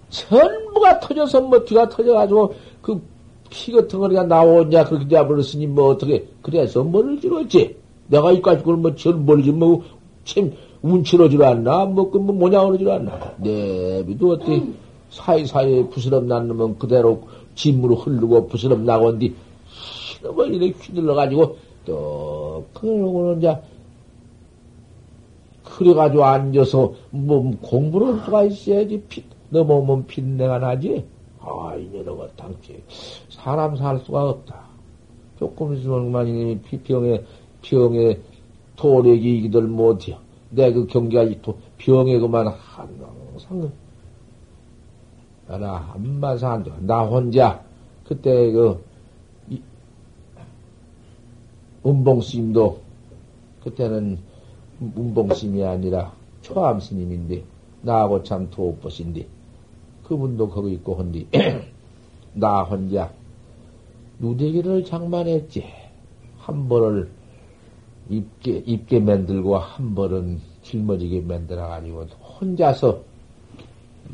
전부가 터져서 뭐 뒤가 터져가지고 그 피 같은 거가 나오냐 그렇게 돼버렸으니 뭐 어떻게 그래서 뭐를 지었지 내가 이까지 그걸 뭐절 멀지 뭐참 운치러지로 않나 뭐그 뭐 모양으로지로 않나 내비도 어떻게 사이사이에 부스럼 난 놈은 그대로 짐으로 흐르고 부스럼 나온뒤 뭐 이렇게 휘둘러 가지고 또, 그러고는 이제, 그래가지고 앉아서, 뭐, 공부를 할 수가 있어야지. 피, 넘어오면 핀내가 나지? 아, 이녀로가 당치. 사람 살 수가 없다. 조금 있으면 그만 이놈이 병에, 병에 도력이 이기들 못해요. 내 그 경계가 또 병에 그만 항상, 나 한마사 안 돼. 나 혼자, 그때 그, 은봉스님도 그때는 은봉스님이 아니라 초암 스님인데 나하고 참 도법신데 그분도 거기 있고 헌디. 나 혼자. 누대기를 장만했지. 한 벌을 입게 입게 만들고 한 벌은 짊어지게 만들어 가지고 혼자서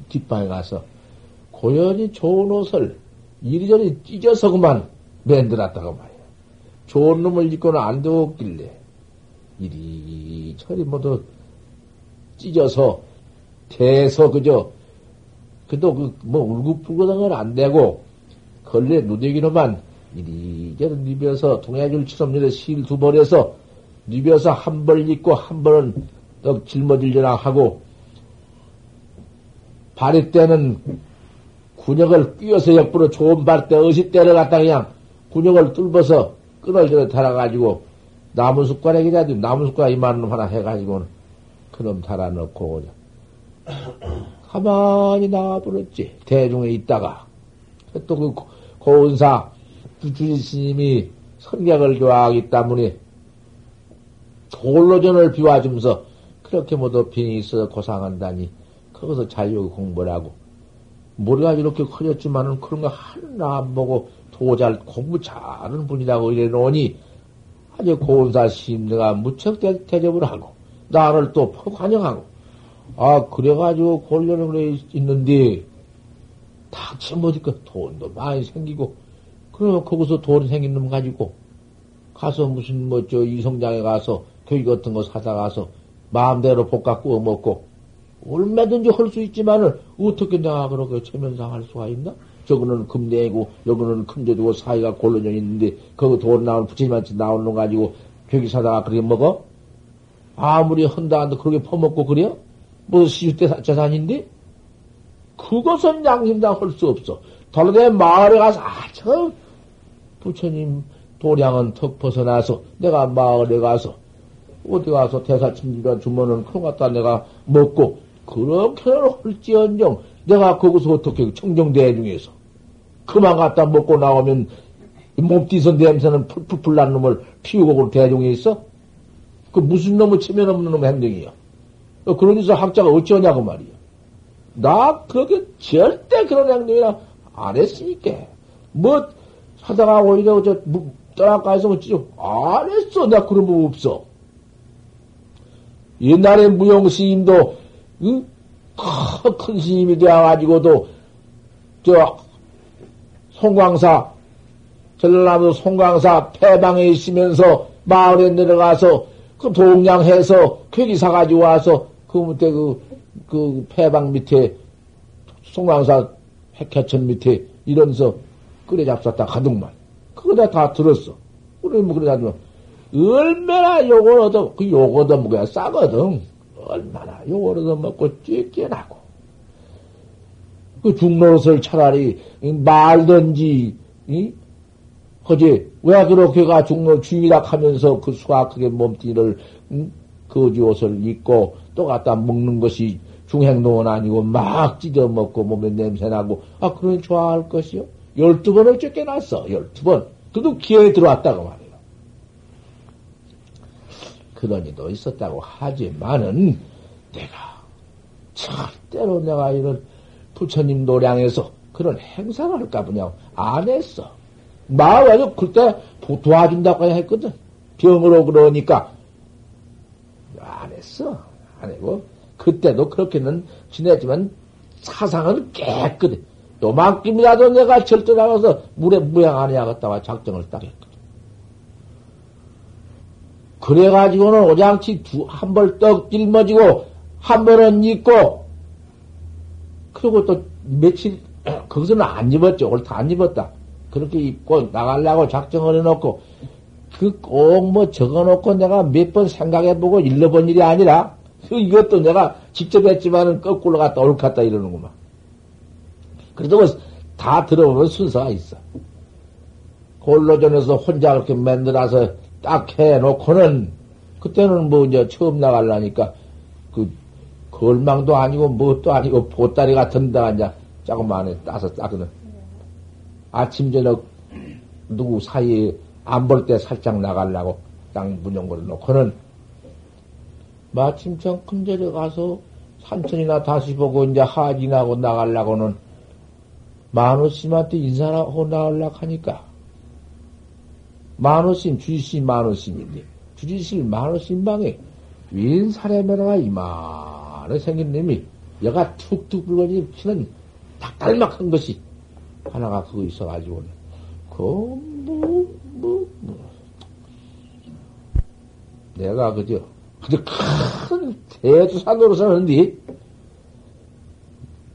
뒷방에 가서 고연히 좋은 옷을 이리저리 찢어서 그만 만들었다고 말이야. 좋은 놈을 입고는 안 되었길래 이리저리 모두 찢어서 대서 그저 그도 그 뭐 울긋불긋한 건 안 되고 걸레 누대기로만 이리저리 뉘벼서 동해줄 추섭일에 실 두 벌에서 뉘벼서 한 벌 입고 한 벌은 떡 짊어질려나 하고 발이 때는 군역을 끼워서 옆으로 좋은 발때 어시 때려 갖다 그냥 군역을 뚫어서 끊어져 달아가지고 나무 숟가락이라도 나무 숟가락 이만한 놈 하나 해가지고 그놈 달아놓고 가만히 나와버렸지. 대중에 있다가. 또 그 고은사 주지 스님이 선객을 좋아하기 때문에 돌로전을 비워주면서 그렇게 모두 빙이 있어 고상한다니 거기서 자유 공부를 하고 머리가 이렇게 커졌지만은 그런 거 하나 안 보고 도잘 공부 잘하는 분이라고 이래 놓으니 아주 고운사 심내가 무척 대접을 하고 나를 또 환영하고 아 그래가지고 골련을 그래 있는데 닥치 못니까 돈도 많이 생기고 그러면 거기서 돈 생긴 놈 가지고 가서 무슨 뭐 저 이성장에 가서 교육 같은 거 사다 가서 마음대로 볶아 구워 먹고 얼마든지 할 수 있지만은 어떻게 내가 그렇게 체면상할 수가 있나? 저거는 금내고 여기는 금제주고 사이가 골로져 있는데 거기 돈 나오는 부처님한테 나오는 거 가지고 교기 사다가 그렇게 먹어? 아무리 헌다 한도 그렇게 퍼먹고 그래요? 뭐 시주때 재산인데? 그것은 양심당 할 수 없어. 더러내 마을에 가서 아 저 부처님 도량은 턱 벗어나서 내가 마을에 가서 어디 가서 대사침지가 주면은 그런 갖다 내가 먹고 그렇게는 헐지언정 내가 거기서 어떻게 청정대 중에서 그만 갖다 먹고 나오면 몸띠선 냄새는 풀풀풀 난 놈을 피우고 그 대중에 있어? 그 무슨 놈의 체면 없는 놈의 행동이야. 그러면서 학자가 어찌하냐고 말이야. 나 그렇게 절대 그런 행동이나 안 했으니까. 뭐 하다가 오히려 저 떠나가서 어찌죠? 안 했어. 나 그런 법 없어. 옛날에 무용 스님도 응? 큰 스님이 되어가지고도 저 송광사 전라남도 송광사 폐방에 있으면서 마을에 내려가서 그 동양해서 괴기 사가지고 와서 그 밑에 그, 그 폐방 밑에 송광사 핵해천 밑에 이러면서 끓여 잡쌌다 가득만 그거 다, 다 들었어. 그래 뭐 그래가지고 얼마나 요걸 얻어 그 요거 얻어 먹어야 싸거든. 얼마나 요걸 얻어 먹고 찌게나고 그 중노릇을 차라리 말든지 이? 허지 왜 그렇게 가 중노 주의라 하면서 그 수학하게 몸띠를 응? 거지 옷을 입고 또 갖다 먹는 것이 중행동은 아니고 막 찢어 먹고 몸에 냄새 나고 아 그러니 좋아할 것이요 열두 번을 쫓겨났어 열두 번 그도 기회에 들어왔다고 말이에요 그러니도 있었다고 하지만은 내가 절대로 내가 이런 부처님 노량에서 그런 행사를 할까 보냐 안 했어. 마음에 그때 도와준다고 했거든. 병으로 그러니까 안 했고 그때도 그렇게는 지냈지만 사상은 깨끗해. 요만큼이라도 내가 절대 나가서 물에 무양 안 해야겠다고 작정을 딱 했거든. 그래가지고는 오장치 두, 한 벌 떡 짊어지고, 한 벌은 입고, 그리고 또 며칠, 거기서는 안 입었죠. 오늘 다안 입었다. 그렇게 입고 나가려고 작정을 해놓고, 그꼭뭐 적어놓고 내가 몇 번 생각해보고 일러본 일이 아니라, 그 이것도 내가 직접 했지만은 거꾸로 갔다 올 갔다 이러는구만. 그래도 뭐다 들어보면 순서가 있어. 골로전에서 혼자 그렇게 만들어서 딱 해놓고는, 그때는 뭐 이제 처음 나갈라니까, 그, 걸망도 아니고, 뭣도 아니고, 보따리 같은 데가 이제 조금만에 따서 따거든. 아침, 저녁, 누구 사이에 안 볼 때 살짝 나가려고 땅 문영고를 놓고는 마침 전 큰절에 가서 산천이나 다시 보고 이제 하진하고 나가려고는 만호심한테 인사하고 나가려고 하니까 만호심, 주지심 만호심인데 주지실 만호심 방에 윈 사례면허가 이만해 생긴 놈이 여가 툭툭 불거지는 피는 닭달막한 것이 하나가 그거 있어가지고는 그 뭐, 뭐, 뭐. 내가 그저 그저 큰 대두산 으로서 하는데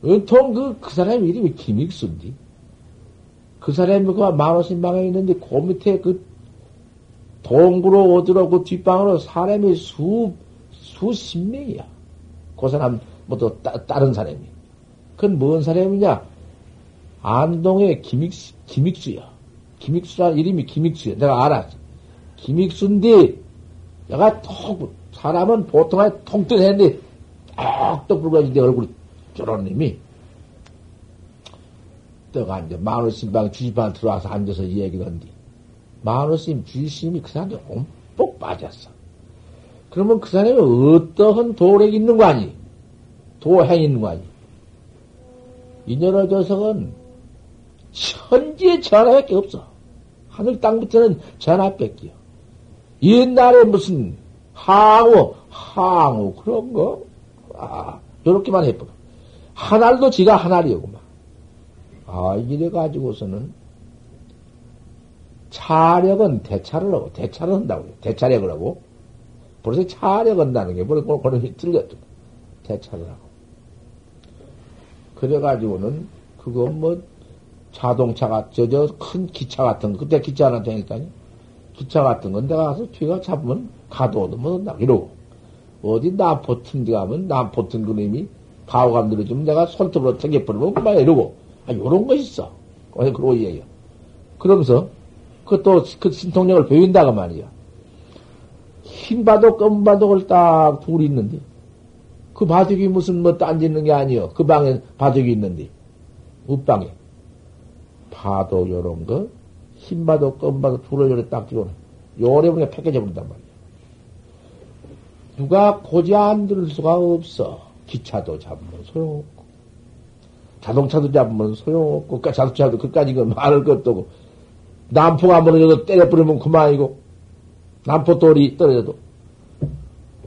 은통 그, 그 사람 이름이 김익수인데 그 사람이 그 만호신방에 있는데 그 밑에 그 동구로 어디로 그 뒷방으로 사람이 수, 수십 명이야. 그 사람, 뭐 또 다른 사람이. 그건 뭔 사람이냐? 안동의 김익수, 김익수야. 김익수라는 이름이 김익수야. 내가 알았어. 김익수인데, 내가 톡, 사람은 보통 한 통뜬했는데, 톡톡 불가지고 얼굴이 저런 놈이. 떠가 이제 마누신방 주지방 들어와서 앉아서 얘기를 한뒤. 마누스님 주심이 그 사람이 옴뻑 빠졌어. 그러면 그 사람이 어떠한 도력이 있는 거 아니? 도행이 있는 거 아니? 이년의 조석은 천지의 전화밖에 없어. 하늘 땅부터는 전화밖에요. 옛날에 무슨 항우, 항우 그런 거? 아, 요렇게만 해보고. 하늘도 지가 하늘이오구만. 아, 이래 가지고서는 차력은 대차를 하고, 대차를 한다고 요 대차력을 하고. 벌써 차력 한다는 게, 벌써 그런 틀렸죠. 대차를 하고. 그래가지고는, 그거 뭐, 자동차가, 저, 저, 큰 기차 같은 거, 그때 기차 하나 되니까요. 기차 같은 건 내가 가서 뒤가 잡으면 가도 얻으면 이러고. 어디 남포 튼 데 가면 남포 튼 그림이 가오감 들어주면 내가 손톱으로 튕겨버리면 그만 이러고. 아, 요런 거 있어. 그러고 얘기해. 그러면서, 그것도 그 신통력을 배운다고 말이야. 흰 바둑, 검은 바둑을 딱 둘이 있는데, 그 바둑이 무슨 뭐 딴짓는 게 아니요. 그 방에 바둑이 있는데, 우방에. 바둑 요런 거, 흰 바둑, 검은 바둑 둘을 요래 딱 들어오네. 요래 보니 패껴져 버린단 말이야. 누가 고지 안 들을 수가 없어. 기차도 잡으면 소용없고, 자동차도 잡으면 소용없고, 그러니까 자동차도 그까지 그 말을 것도 남포가 무너져도 때려버리면 그만이고, 남포 돌이 떨어져도.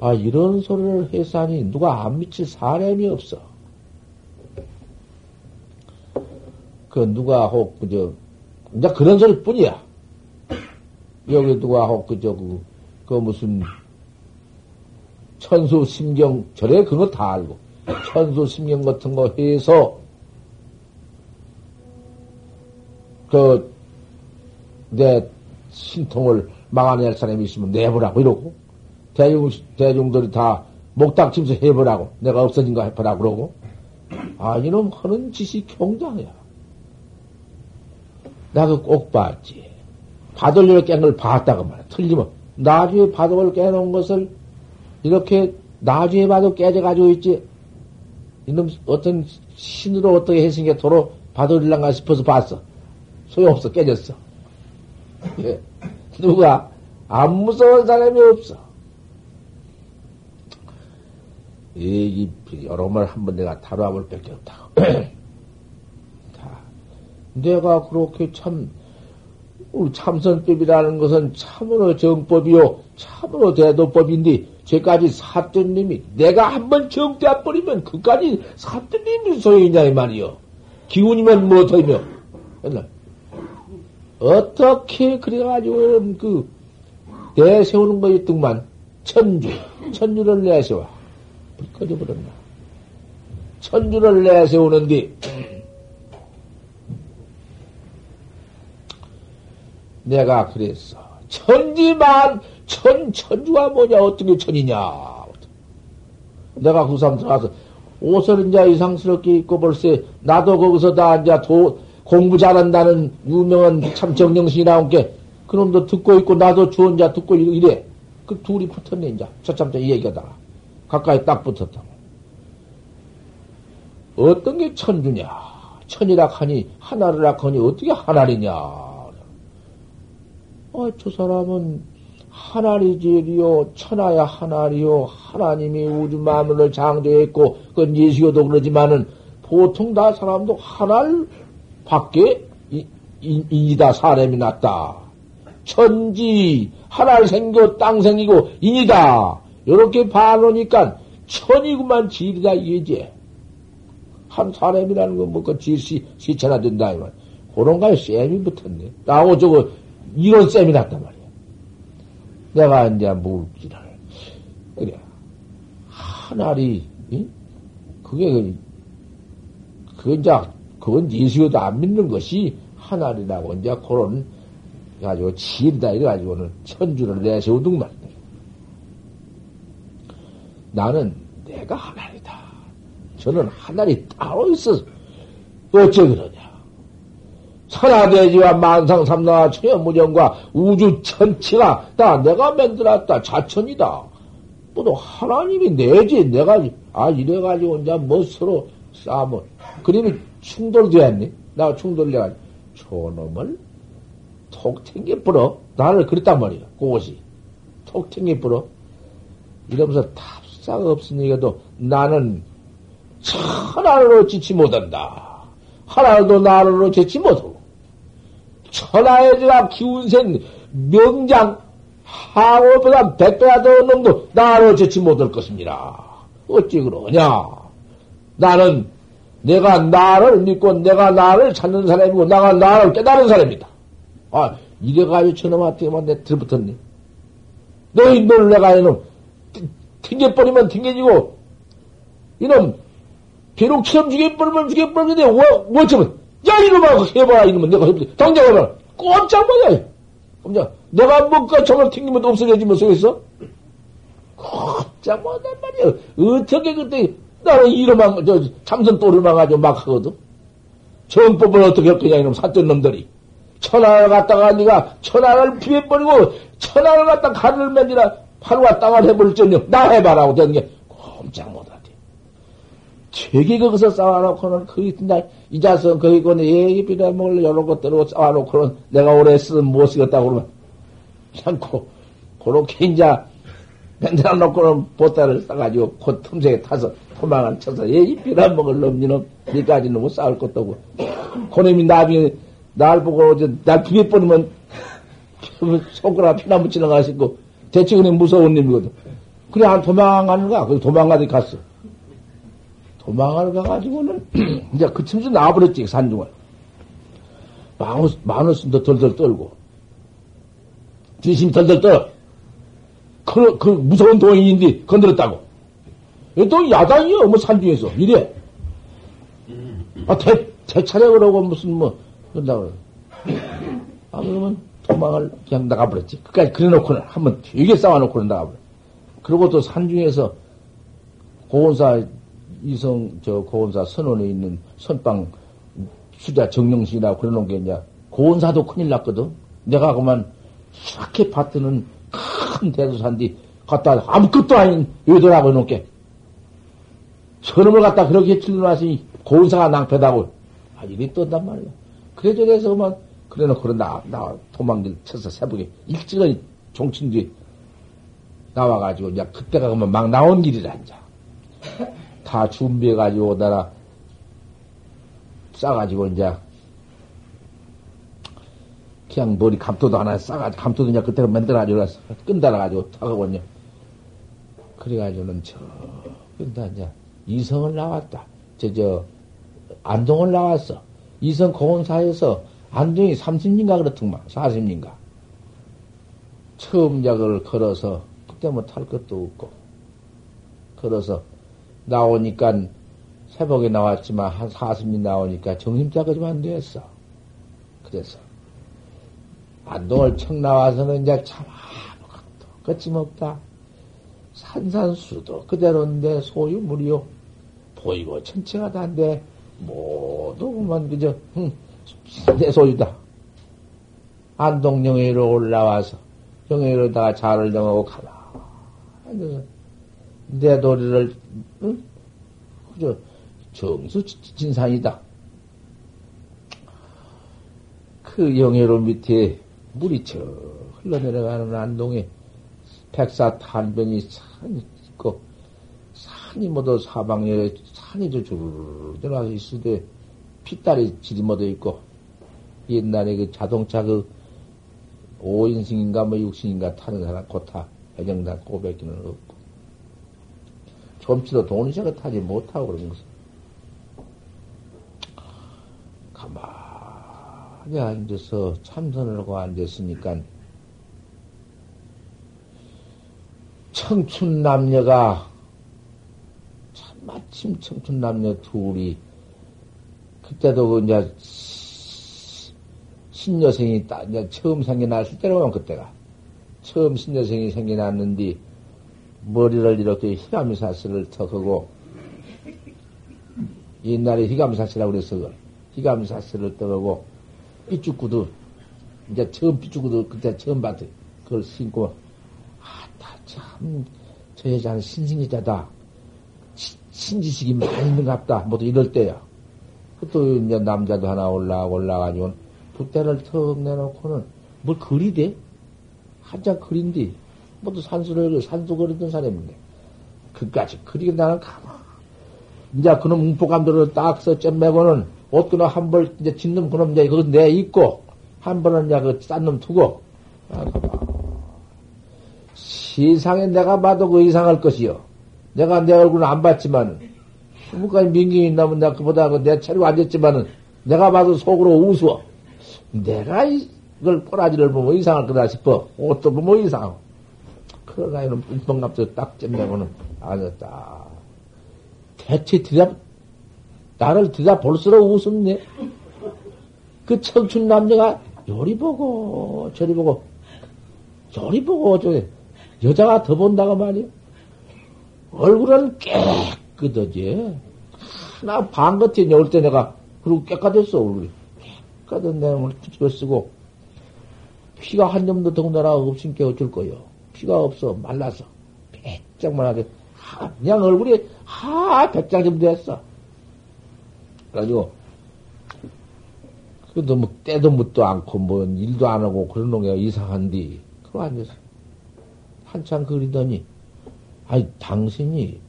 아, 이런 소리를 해서 하니 누가 안 미칠 사람이 없어. 그 누가 혹, 그저, 이제 그런 소리 뿐이야. 여기 누가 혹, 그저, 그, 그 무슨, 천수 심경, 절에 그거 다 알고, 천수 심경 같은 거 해서, 그, 내 신통을 막아낼 사람이 있으면 내보라고 이러고 대중 대중들이 다 목닥치면서 해보라고 내가 없어진 거 해보라고 그러고 아 이놈 하는 짓이 경장이야. 나 그 꼭 봤지. 바돌리를 깬걸 봤다고 말이야. 틀리면 나중에 바둑을 깨놓은 것을 이렇게 나중에 봐도 깨져가지고 있지. 이놈 어떤 신으로 어떻게 했으니까 도로 바돌릴랑가 싶어서 봤어. 소용없어 깨졌어. 예. 누가 안 무서운 사람이 없어. 이, 이 여러 말 한 번 내가 다뤄볼 밖에 없다고. 다. 내가 그렇게 참, 참선법이라는 것은 참으로 정법이요, 참으로 대도법인데, 제까지 놈이, 내가 한번 정대해버리면, 그까지 샀던 놈이 소용이냐, 이 말이요. 기운이면 뭐더이며. 어떻게 그래가지고 그 내세우는 거였더만 천주 천주를 내세워 꺼져버렸나 천주를 내세우는데 내가 그랬어 천지만 천 천주가 뭐냐 어떻게 천이냐 내가 그 사람 들어가서 옷을 이제 이상스럽게 입고 벌써 나도 거기서 다 이제 도 공부 잘한다는 유명한 참 정령신이 나온 게 그놈도 듣고 있고 나도 주원 자 듣고 이래. 그 둘이 붙었네, 이제. 저참자 이 얘기하다가. 가까이 딱 붙었다고. 어떤 게 천주냐? 천이라 하니, 하나를 하니, 어떻게 하나리냐? 어, 저 사람은 하나리 제리요, 천하야 하나리요, 하나님이 우주 만물을 창조했고, 그건 예수교도 그러지만은, 보통 다 사람도 하나를 밖에 인이다 사람이 났다. 천지 하나를 생겨 땅 생기고 인이다. 이렇게 봐놓으니까 천이구만 질이다 이게지. 한 사람이라는 건 뭐그 질시 시체나 된다 이말. 그런 거에 쌤이 붙었네. 나하고 저거 이런 쌤이 났단 말이야. 내가 이제 물기를 그래 하나리 응? 그게 그, 그건 이제 그건 예수도 안 믿는 것이 하나리라고 이제 그런 가지고 지다 이래가지고는 천주를 내세우더만 나는 내가 하나이다. 저는 하나이 따로 있어. 어째 그러냐. 천하대지와 만상삼나와 천연무정과 우주 천치가 다 내가 만들었다. 자천이다. 또 하나님이 내지. 내가, 아, 이래가지고 이제 뭐 서로 싸면. 그림이 충돌되었니? 나 충돌돼가지고. 저놈을 톡 튕겨 불어. 나를 그랬단 말이야. 그것이. 톡 튕겨 불어. 이러면서 답사가 없으니까도 나는 천하로 지치 못한다. 하나도 나로 지치 못하고. 제가 기운센 명장 하고보다 백배가 더 놈도 나로 지치 못할 것입니다. 어찌 그러냐? 나는 내가 나를 믿고 내가 나를 찾는 사람이고 내가 나를 깨달은 사람이다. 아, 이래가지고 저놈한테만 내 들붙었니? 너희 널 내가 이놈 튕겨버리면 튕겨지고 이놈 비록 처럼 죽여버리면 죽여버리는데 뭐, 뭐처럼 야 이놈아 해봐라 이놈은 내가 해보지. 당장 해봐라. 꼼짝 못해 꼼짝 내가 뭐까 저걸 튕기면 없어져지면 속겠어? 꼼짝 못한 말이야. 어떻게 그때 나는 이놈만 저 참선 또르만 가지고 막 하거든. 정법을 어떻게 했겠냐 이놈 사던 놈들이. 천하를 갖다가 네가 천하를 피해버리고 천하를 갖다 가를 맨지라 하루가 땅을 해버릴 전녕 나 해봐라고 되는 게 꼼짝 못 되게 거기서 쌓아놓고는 거기 날, 이 자식은 거기 거는 얘기 빌어먹을 여러 것들로 쌓아놓고는 내가 오래 쓰면 못 쓰겠다고 그러면 참고 그렇게 이제 맨날 놓고는 보따를 싸가지고 곧 틈새에 타서 도망을 쳐서 얘기 빌어먹을 놈니는 니까지는 못 싸울 것도 없고 그놈이 나중에 날 보고 날 비벼 버리면 손가락 피나무 지나가시고 대체 그냥 무서운 놈이거든. 그래 안 도망가는 거야. 그 도망가서 갔어. 도망을 가가지고는 이제 그 틈새 나와버렸지 산중을. 마누 마누스도 덜덜 떨고 진심이 덜덜 떨어. 그, 그 무서운 동인인데 건드렸다고. 또 야단이요, 뭐 산중에서 이래. 아 대, 대차례 그러고 무슨 뭐 그런다고. 아, 그러면 도망을 그냥 나가버렸지. 끝까지 그래놓고는 한번 되게 싸워놓고는 나가버려. 그리고 또 산중에서 고원사 이성, 저 고원사 선원에 있는 선빵 수자 정령신이라고 놓은 게 이제 고원사도 큰일 났거든. 내가 그만 샥해 파트는 큰 대도산디 갖다 아무것도 아닌 여도라고 해놓게. 선음을 갖다 그렇게 틀려놨으니 고원사가 낭패다고. 아, 이리 떤단 말이야. 그래 저래서 그만 그래 놓고 나, 나 도망길 쳐서 새벽에 일찍은 종친 뒤에 나와가지고 이제 그때가 그만 막 나온 이제 다 준비해가지고 나라 싸가지고 이제 그냥 머리 감도도 하나 싸가지고 감도도 이제 그때가 만들어가지고 끈달아가지고 이제 그래가지고는 저 근데 이제 이성을 나왔다. 저 저 안동을 나왔어. 이성 공원사에서 안동이 30년가 그렇더만, 40년가. 처음 작을 걸어서, 그때 뭐 탈 것도 없고, 걸어서 나오니까, 새벽에 나왔지만 한 40년 나오니까 정신자가 좀안 됐어. 그래서, 안동을 청 나와서는 이제 참 아무것도 거침없다. 산산수도 그대로인데 소유 무리요. 보이고 천체가 단데 모두 그만 그저 응, 내 소유다. 안동 영해로 올라와서 영해로다가 자를 정하고 가라. 내 도리를 응? 그저 정수 진산이다. 그 영해로 밑에 물이 저 흘러내려가는 안동에 백사 탄변이 산이 있고 산이 모두 사방에 산이 저줄 들어가서 있으되 핏다리 지리모도 있고 옛날에 그 자동차 그 5인승인가 뭐 6승인가 타는 사람 고타 해정단 꼬백기는 없고 좀치도 돈이셔가 타지 못하고 그런 것은. 가만히 앉아서 참선을 하고 앉았으니까 청춘 남녀가 참 마침 청춘 남녀 둘이 그때도 그 이제 신여생이 딱 이제 처음 생겨났을 때로만 그때가. 처음 신여생이 생겨났는데 머리를 이렇게 희감사슬을 턱하고 옛날에 희감사슬이라고 그래서 희감사슬을 떠하고 삐죽구도 이제 처음 삐죽구도 그때 처음 봤대. 그걸 신고 아참 저 여자는 신승이자다. 신지식이 많이 있는 갑다. 모두 이럴 때야. 또 이제 남자도 하나 올라 올라가지고 붓대를 턱 내놓고는 뭘 그리 대? 한장 그린디 모두 산수를 산수 그리던 사람인데 그까지 그리게 나는 가만 이제 그놈 웅포감들을 딱써 잼매고는 옷그나 한벌 이제 짓는 그놈 이제 그거 내 입고 한 번은 이제 그싼놈 두고 아, 세상에 내가 봐도 그 이상할 것이요. 내가 내 얼굴은 안 봤지만 뭐까지 민경이 있나면 내가 그보다 그내 차리고 앉았지만은 내가 봐도 속으로 웃어. 내가 이걸 꼬라지를 보면 이상할 거다 싶어. 옷도 보면 이상하고. 이는 분통갑도 딱 잼내고는 앉았다. 대체 들여, 나를 들여 볼수록 웃었네. 그 청춘 남자가 요리 보고, 저리 보고, 저리 보고, 저리, 여자가 더 본다고 말이야. 얼굴은 깨끗하지. 반 겉에 넣을 때 내가, 그리고 깨끗했어, 얼굴이. 깨끗한 내용을 뒤집어 쓰고, 피가 한 점도 더군다나 없으니까 어쩔 거요. 피가 없어, 말라서. 배짱만 하게. 그냥 얼굴이, 하, 백장 좀 됐어. 그래가지고, 그도 뭐, 때도 묻도 않고, 뭐, 일도 안 하고, 그런 놈이 이상한디. 그거 앉아서. 한참 그리더니, 아이, 당신이,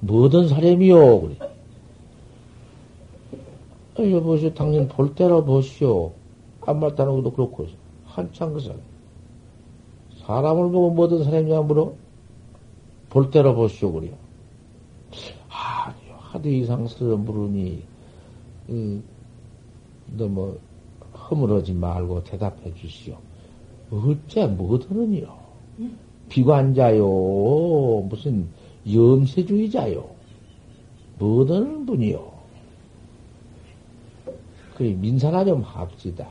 뭐든 사람이요. 그래. 아, 여보시오, 당신 볼 때로 보시오. 한말 따는 것도 그렇고, 한참 그 사람. 사람을 보고 뭐든 사람이냐 물어? 볼 때로 보시오, 그래요. 아, 하도 이상스러워 물으니, 음, 너뭐 허물하지 말고 대답해 주시오. 어째 뭐더느요? 비관자요, 무슨 염세주의자요, 뭐더는 분이요. 그 민사나 좀 합시다.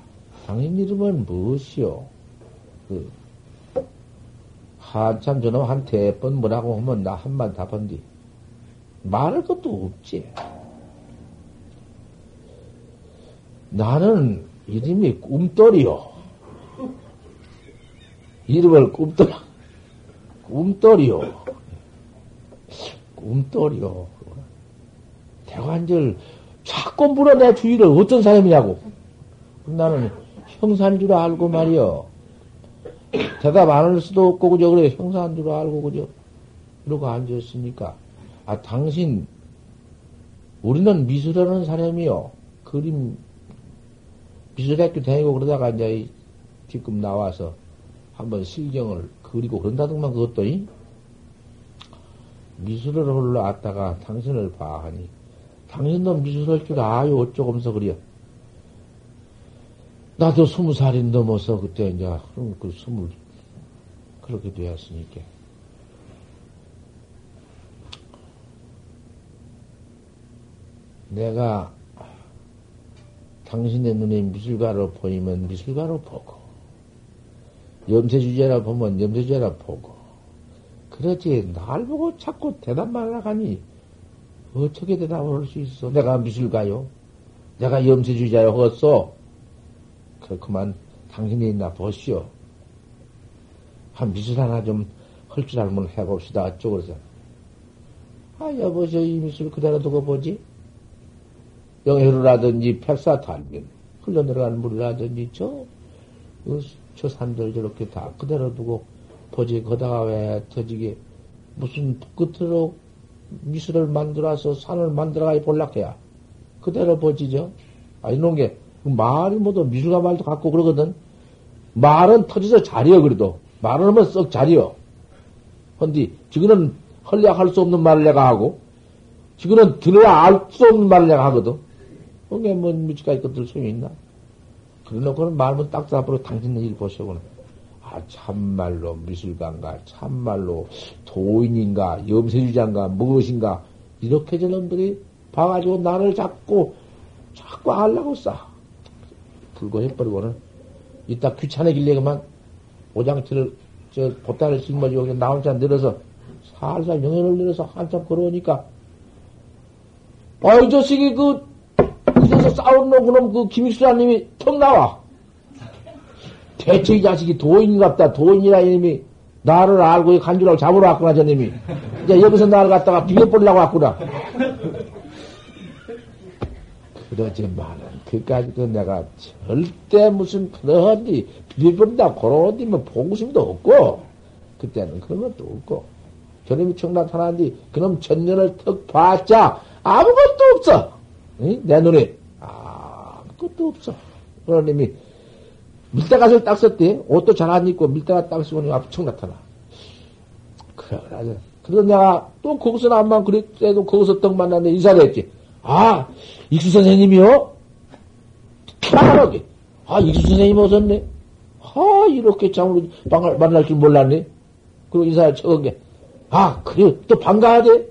당신 이름은 무엇이요? 그, 한참 저놈 한 대번 뭐라고 하면 나 한마디 답한디. 말할 것도 없지. 나는 이름이 꿈돌이요. 이름을 꿈돌, 꿈돌이요. 꿈돌이요. 대관절 자꾸 물어 내 주위를 어떤 사람이냐고. 나는 형사인 줄 알고 말이요. 대답 안 할 수도 없고, 그저, 그래, 형사인 줄 알고, 그저, 이러고 앉았으니까. 아, 당신, 우리는 미술하는 사람이요. 그림, 미술학교 다니고 그러다가 이제 지금 나와서 한번 실경을 그리고 그런다더만 그것도, 이? 미술을 올라왔다가 당신을 봐 하니, 당신도 미술할 줄 아요, 어쩌면서 그래요. 나도 스무 살이 넘어서 그때 이제 그럼 그 스물 그렇게 되었으니까. 내가 당신의 눈에 미술가로 보이면 미술가로 보고, 염세주제라 보면 염세주제라 보고, 그렇지, 날 보고 자꾸 대답만 하라가니, 어떻게 대답을 할 수 있어? 내가 미술가요? 내가 염세주자요? 허써? 그만 당신이 있나 보시오. 한 미술 하나 좀 할 줄 알면 해봅시다. 어쩌고서. 아, 여보시오, 이 미술 그대로 두고 보지? 영해루라든지 백사탈면, 흘러내려가는 물이라든지, 저, 그저 산들 저렇게 다 그대로 두고 보지 거다가 왜 터지게 무슨 끝으로 미술을 만들어서 산을 만들어가 볼락해야 그대로 보지죠. 아 이런 게 말이 뭐도 미술가 말도 갖고 그러거든. 말은 터져서 자리여 그래도 말을 하면 썩 자리여. 헌디 지금은 헐려 할수 없는 말을 내가 하고 지금은 들어야 알 수 없는 말을 내가 하거든. 그게 뭐 미치까지 것들 소용이 있나? 그래놓고는 말은 딱딱 앞으로 당신네 일 보시고는 아 참말로 미술가인가 참말로 도인인가 염세주자인가 무엇인가 이렇게 저놈들이 봐가지고 나를 자꾸 자꾸 하려고 싸 불고 해버리고는 이따 귀찮아길래 그만 오장치를 저 보따를 짊어지고 나 혼자 내려서 살살 영현을 내려서 한참 걸어오니까 아이 자식이 그 그래서 싸우는 그놈 그 김익수라님이 턱 나와. 대체 이 자식이 도인 같다. 도인이라 이놈이 나를 알고 간주라고 잡으러 왔구나 저님이. 이제 여기서 나를 갖다가 비벼보려고 왔구나. 그러지만은 그까지도 내가 절대 무슨 그러한디 비벼본다 그러한디 뭐 보고심도 없고 그때는 그런 것도 없고 저놈이 청뒤 그놈 천년을 턱 봤자 아무것도 없어. 응? 내 눈에. 아무것도 없어. 그러님이 밀대갓을 딱 썼대 옷도 잘 안 입고 밀대갓 딱 쓰고 앞에 청 나타나. 그래 그래서 내가 또 거기서 나만 그랬대도 거기서 떡 만났는데 인사를 했지. 아 익수 선생님이요? 편하게. 아, 익수 선생님 오셨네? 아, 이렇게 참으로 만날 줄 몰랐네? 그리고 인사를 쳐은 게, 아, 그래, 또 반가워야 돼?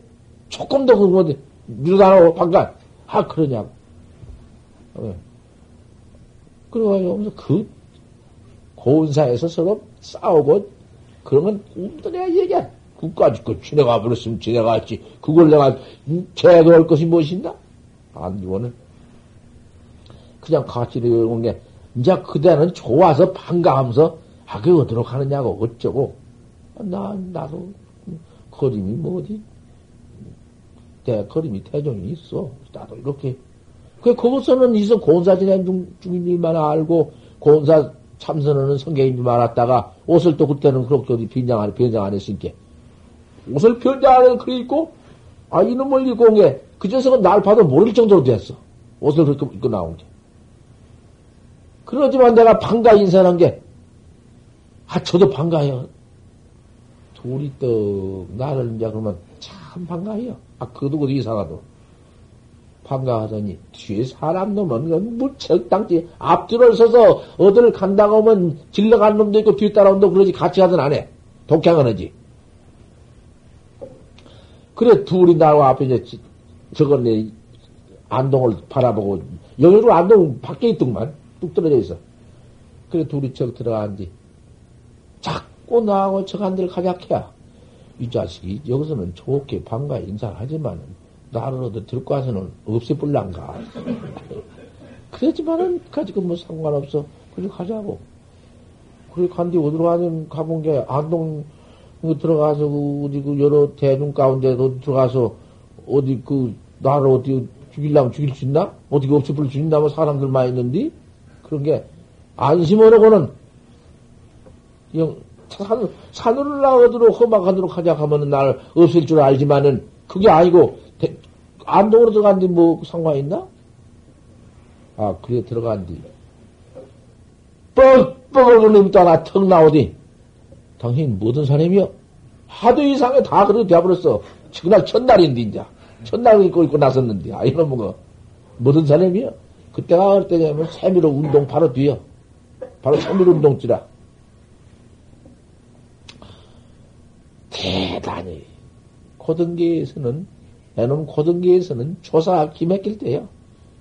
조금 더 그러면 밀어다오, 반가. 아, 그러냐고. 네. 그래가지고, 그, 고운사에서 서로 싸우고, 그러면 꿈도 내가 얘기야. 그까지 그 지내가 버렸으면 지내가 했지. 그걸 내가 제거할 것이 무엇인가? 안주원은 그냥 같이 이러는 게, 이제 그대는 좋아서 반가하면서, 아, 그 어디로 가느냐고, 어쩌고. 나, 나도, 거림이 뭐 어디, 대, 거림이 태종이 있어. 나도 이렇게. 그, 거기서는 있어, 고사 지낸 중, 중인 줄만 알고, 고사 참선하는 성경인 줄 알았다가, 옷을 또 그때는 그렇게 어디 변장 안, 변장 안 했으니까. 옷을 변장 안 해서 그래 있고, 아, 이놈을 입고 온 게, 그 녀석은 날 봐도 모를 정도로 됐어. 옷을 그렇게 입고 나온 게. 그러지만 내가 반가 인사한 게, 아, 저도 반가요. 둘이 또, 나를 이제 그러면 참 반가해요. 아, 그도 어디 이상하도. 반가하더니, 뒤에 사람 놈은 무척 당지 앞뒤를 서서 어디를 간다고 하면 질러간 놈도 있고 뒤에 따라온 놈도 그러지 같이 하든 안 해. 독향은 하지. 그래, 둘이 나와 앞에 이제 저건 내 안동을 바라보고 여기로 안동 밖에 있더만 뚝 떨어져 있어. 그래 둘이 척 들어간 뒤 자꾸 나하고 저간들 가작해야 이 자식이 여기서는 좋게 반가 인사를 하지만 어디 들고 와서는 없애불란가. 그렇지만은 가지고 뭐 상관없어. 그래 가자고. 그래 간뒤 어디로 가면 가본 게 안동 들어가서 그 어디 그 여러 대중 가운데 들어가서 어디 그, 나를 어디 죽이려면 죽일 수 있나? 어떻게 없애버릴 수 있나? 뭐 사람들 많이 있는데? 그런 게, 안심하려고는, 영, 산, 산으로 나어도록 험악하도록 하자 하면은 날 없앨 줄 알지만은, 그게 아니고, 대, 안동으로 들어간 뒤뭐 상관 있나? 아, 그래 들어간 뒤. 뻑뻑을 그놈이 또 하나 턱 나오디. 당신 무슨 사람이여? 하도 이상에 다 그렇게 되어버렸어. 그날 첫날인데, 이제. 첫날 입고 입고 나섰는데, 아, 이놈은 거, 무슨 사람이야? 그때가 어떨 때냐면, 세미로 운동 바로 뒤에 바로 세미로 운동지라. 대단히, 고등계에서는, 애놈 고등계에서는 조사 기맥힐 때요.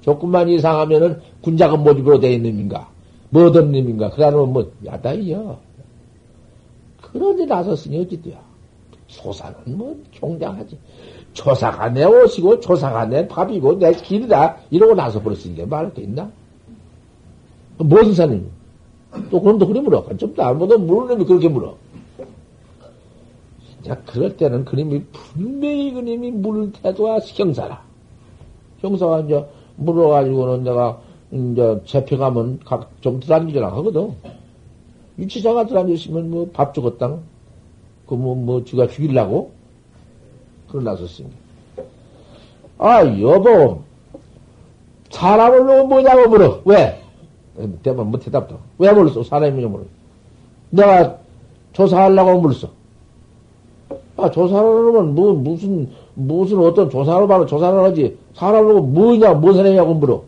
조금만 이상하면은 군자금 모집으로 돼 있는 놈인가, 뭐든 놈인가, 그러면 뭐, 야다이요. 그런데 나섰으니 어찌돼요? 소사는 뭐, 경장하지. 조사가 내 옷이고 조사가 내 밥이고 내 길이다 이러고 나서 버렸으니 까 말할 게 있나? 무슨 사님? 또 그럼 또 그래 물어. 좀 나보다 물는 놈이 그렇게 물어. 자, 그럴 때는 그님이 분명히 그님이 물을 태도가 형사라. 형사가 이제 물어가지고는 내가 이제 잡혀가면 각좀 들어앉으라 하거든. 유치장가 들어앉으시면 뭐 밥 죽었다. 그 뭐, 뭐, 쥐가 죽일라고? 그러나섰습니다. 아, 여보. 사람을 놓고 뭐냐고 물어. 왜? 대만 뭐 대답도. 왜 물었어? 사람이 물어. 내가 조사하려고 물었어. 아, 조사하려면 뭐, 무슨, 무슨 어떤 조사로 바로 조사를 하지. 사람을 뭐냐, 무엇을 하냐고 물어.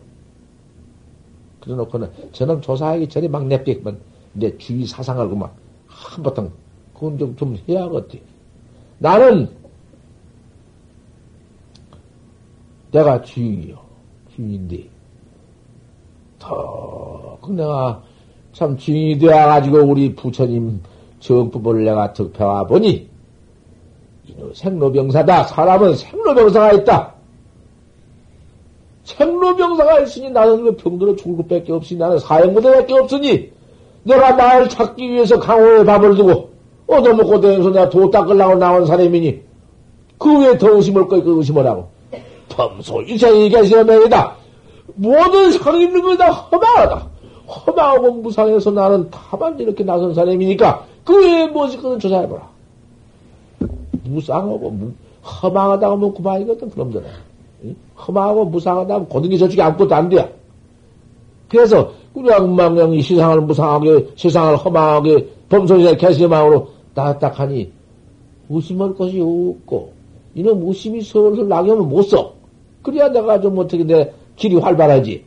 그래 놓고는 저는 조사하기 전에 막 냅겠만 내 주위 사상을 그만 한바탕 그건 좀, 좀 해야 하겠지. 나는 내가 주인이요. 주인인데 더, 그 내가 참 주인이 되어가지고 우리 부처님 정법을 내가 득표와 보니 이놈 생로병사다. 사람은 생로병사가 있다. 생로병사가 있으니 나는 그 병들어 죽을 것밖에 없으니 나는 사형무대밖에 없으니 내가 나를 찾기 위해서 강호에 밥을 두고 얻어먹고 다니면서 내가 도 닦으려고 나온 사람이니 그 외에 더 의심을 거이 그 의심을 하고 범소 이생이 계시면이다. 모든 상 있는 거다 허망하다. 허망하고 무상해서 나는 다만 이렇게 나선 사람이니까 그 외에 무엇이 그는 조사해보라. 무상하고 무, 허망하다고 뭐 그만이거든 그놈들은 험하고 무상하다면 고등이 저쪽에 아무것도 안 돼. 그래서 그냥 망령이 세상을 무상하게 세상을 험하게 범소리에 개심망으로 딱딱하니 의심할 것이 없고 이놈 슬슬 나게 하면 못 써. 그래야 내가 좀 어떻게 내 길이 활발하지.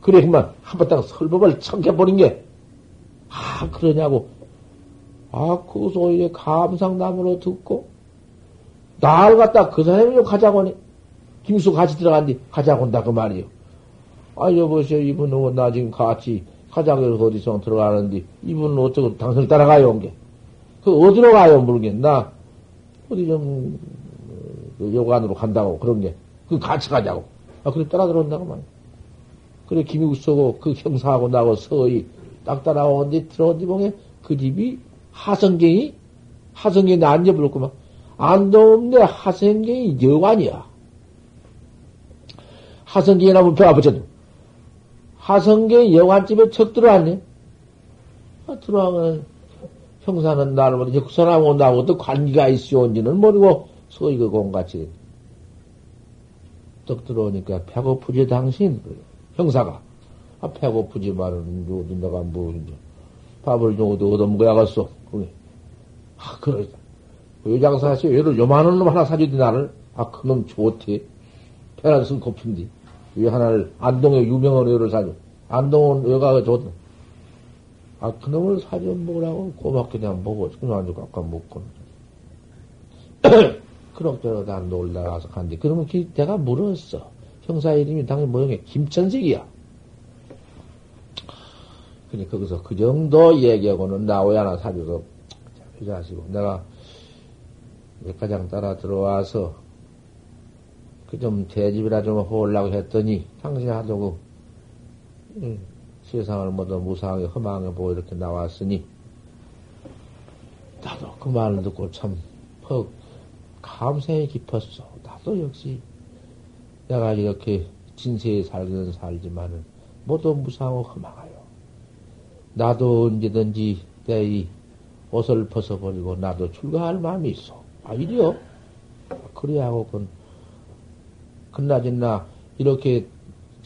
그래 그만 한바탕 설법을 청해버린 게 아 그러냐고 아 그 소리에 감상담으로 듣고 날 갖다 그 사람이 가자고 하니 김수 같이 들어간디 가자고 한다 그 말이요. 아 여보세요 이분은 나 지금 같이 가자고 어디서 들어가는데 이분은 어쩌고 당신을 따라가요 온 게. 그 어디로 가요 모르겠나. 어디 좀그 여관으로 간다고 그런 게. 그 같이 가자고. 아 그래 따라 들어온다고 말. 그래 김육수고 그 형사하고 나하고 서희 딱 따라오는데 들어온디 보게 그 집이 하성경이 하성경이 나 앉아버렸구만. 안동읍내 하성경이 여관이야. 하성경이나 문표 아버지도. 하성경 여관집에 척 들어왔네. 아, 들어와면 형사는 나를 그 사람하고 나하고 또 관계가 있어온지는 모르고 서이가 공같이 떡 들어오니까 배고프지 당신 형사가 아 배고프지 말은 내가 뭐 밥을 좀 얻어먹어야 겠어 그래 아 그래 여장사씨 얘를 요만한 놈 하나 사주지 나를 아 그놈 좋대 배란 쓴 고픈디 이 하나를 안동에 유명한 여를 사줘. 안동은 여가가 좋다. 아, 그놈을 사줘 먹으라고 고맙게 그냥 먹어. 그냥 아주 아까 먹고. 그럭저럭 나가서 간디. 그러면 기, 내가 물었어. 형사 이름이 당연히 뭐형에 김천색이야. 그니 거기서 그 정도 얘기하고는 나오야 하나 사줘서 이 자식고 내가 백과장 따라 들어와서 그 좀 대집이라 좀 호으려고 했더니 하도 그 음, 세상을 모두 무상하게 허망하게 보고 이렇게 나왔으니 나도 그 말을 듣고 참 퍽 감성이 깊었어. 나도 역시 내가 이렇게 진세에 살기는 살지만은 모두 무상하고 허망하여. 나도 언제든지 내 이 옷을 벗어버리고 나도 출가할 마음이 있어. 아, 이리요? 그래야 하고 그 끝나진나 이렇게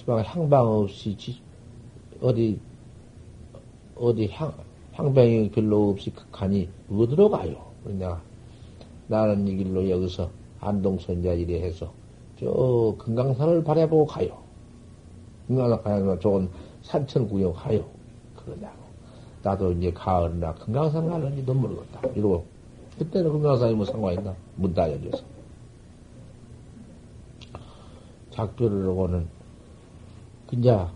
향방 없이 어디 어디 향 향방이 별로 없이 가니 어디로 가요? 내가 나는 이 길로 여기서 안동선자 이래 해서 저 금강산을 바라보고 가요. 금강산 가면 좋은 산천 구경하요. 그러냐고. 나도 이제 가을이나 금강산 가는지도 모르겠다. 이러고 그때는 금강산이 뭐 상관있나? 문다 열려서. 작별을 하고는 그냥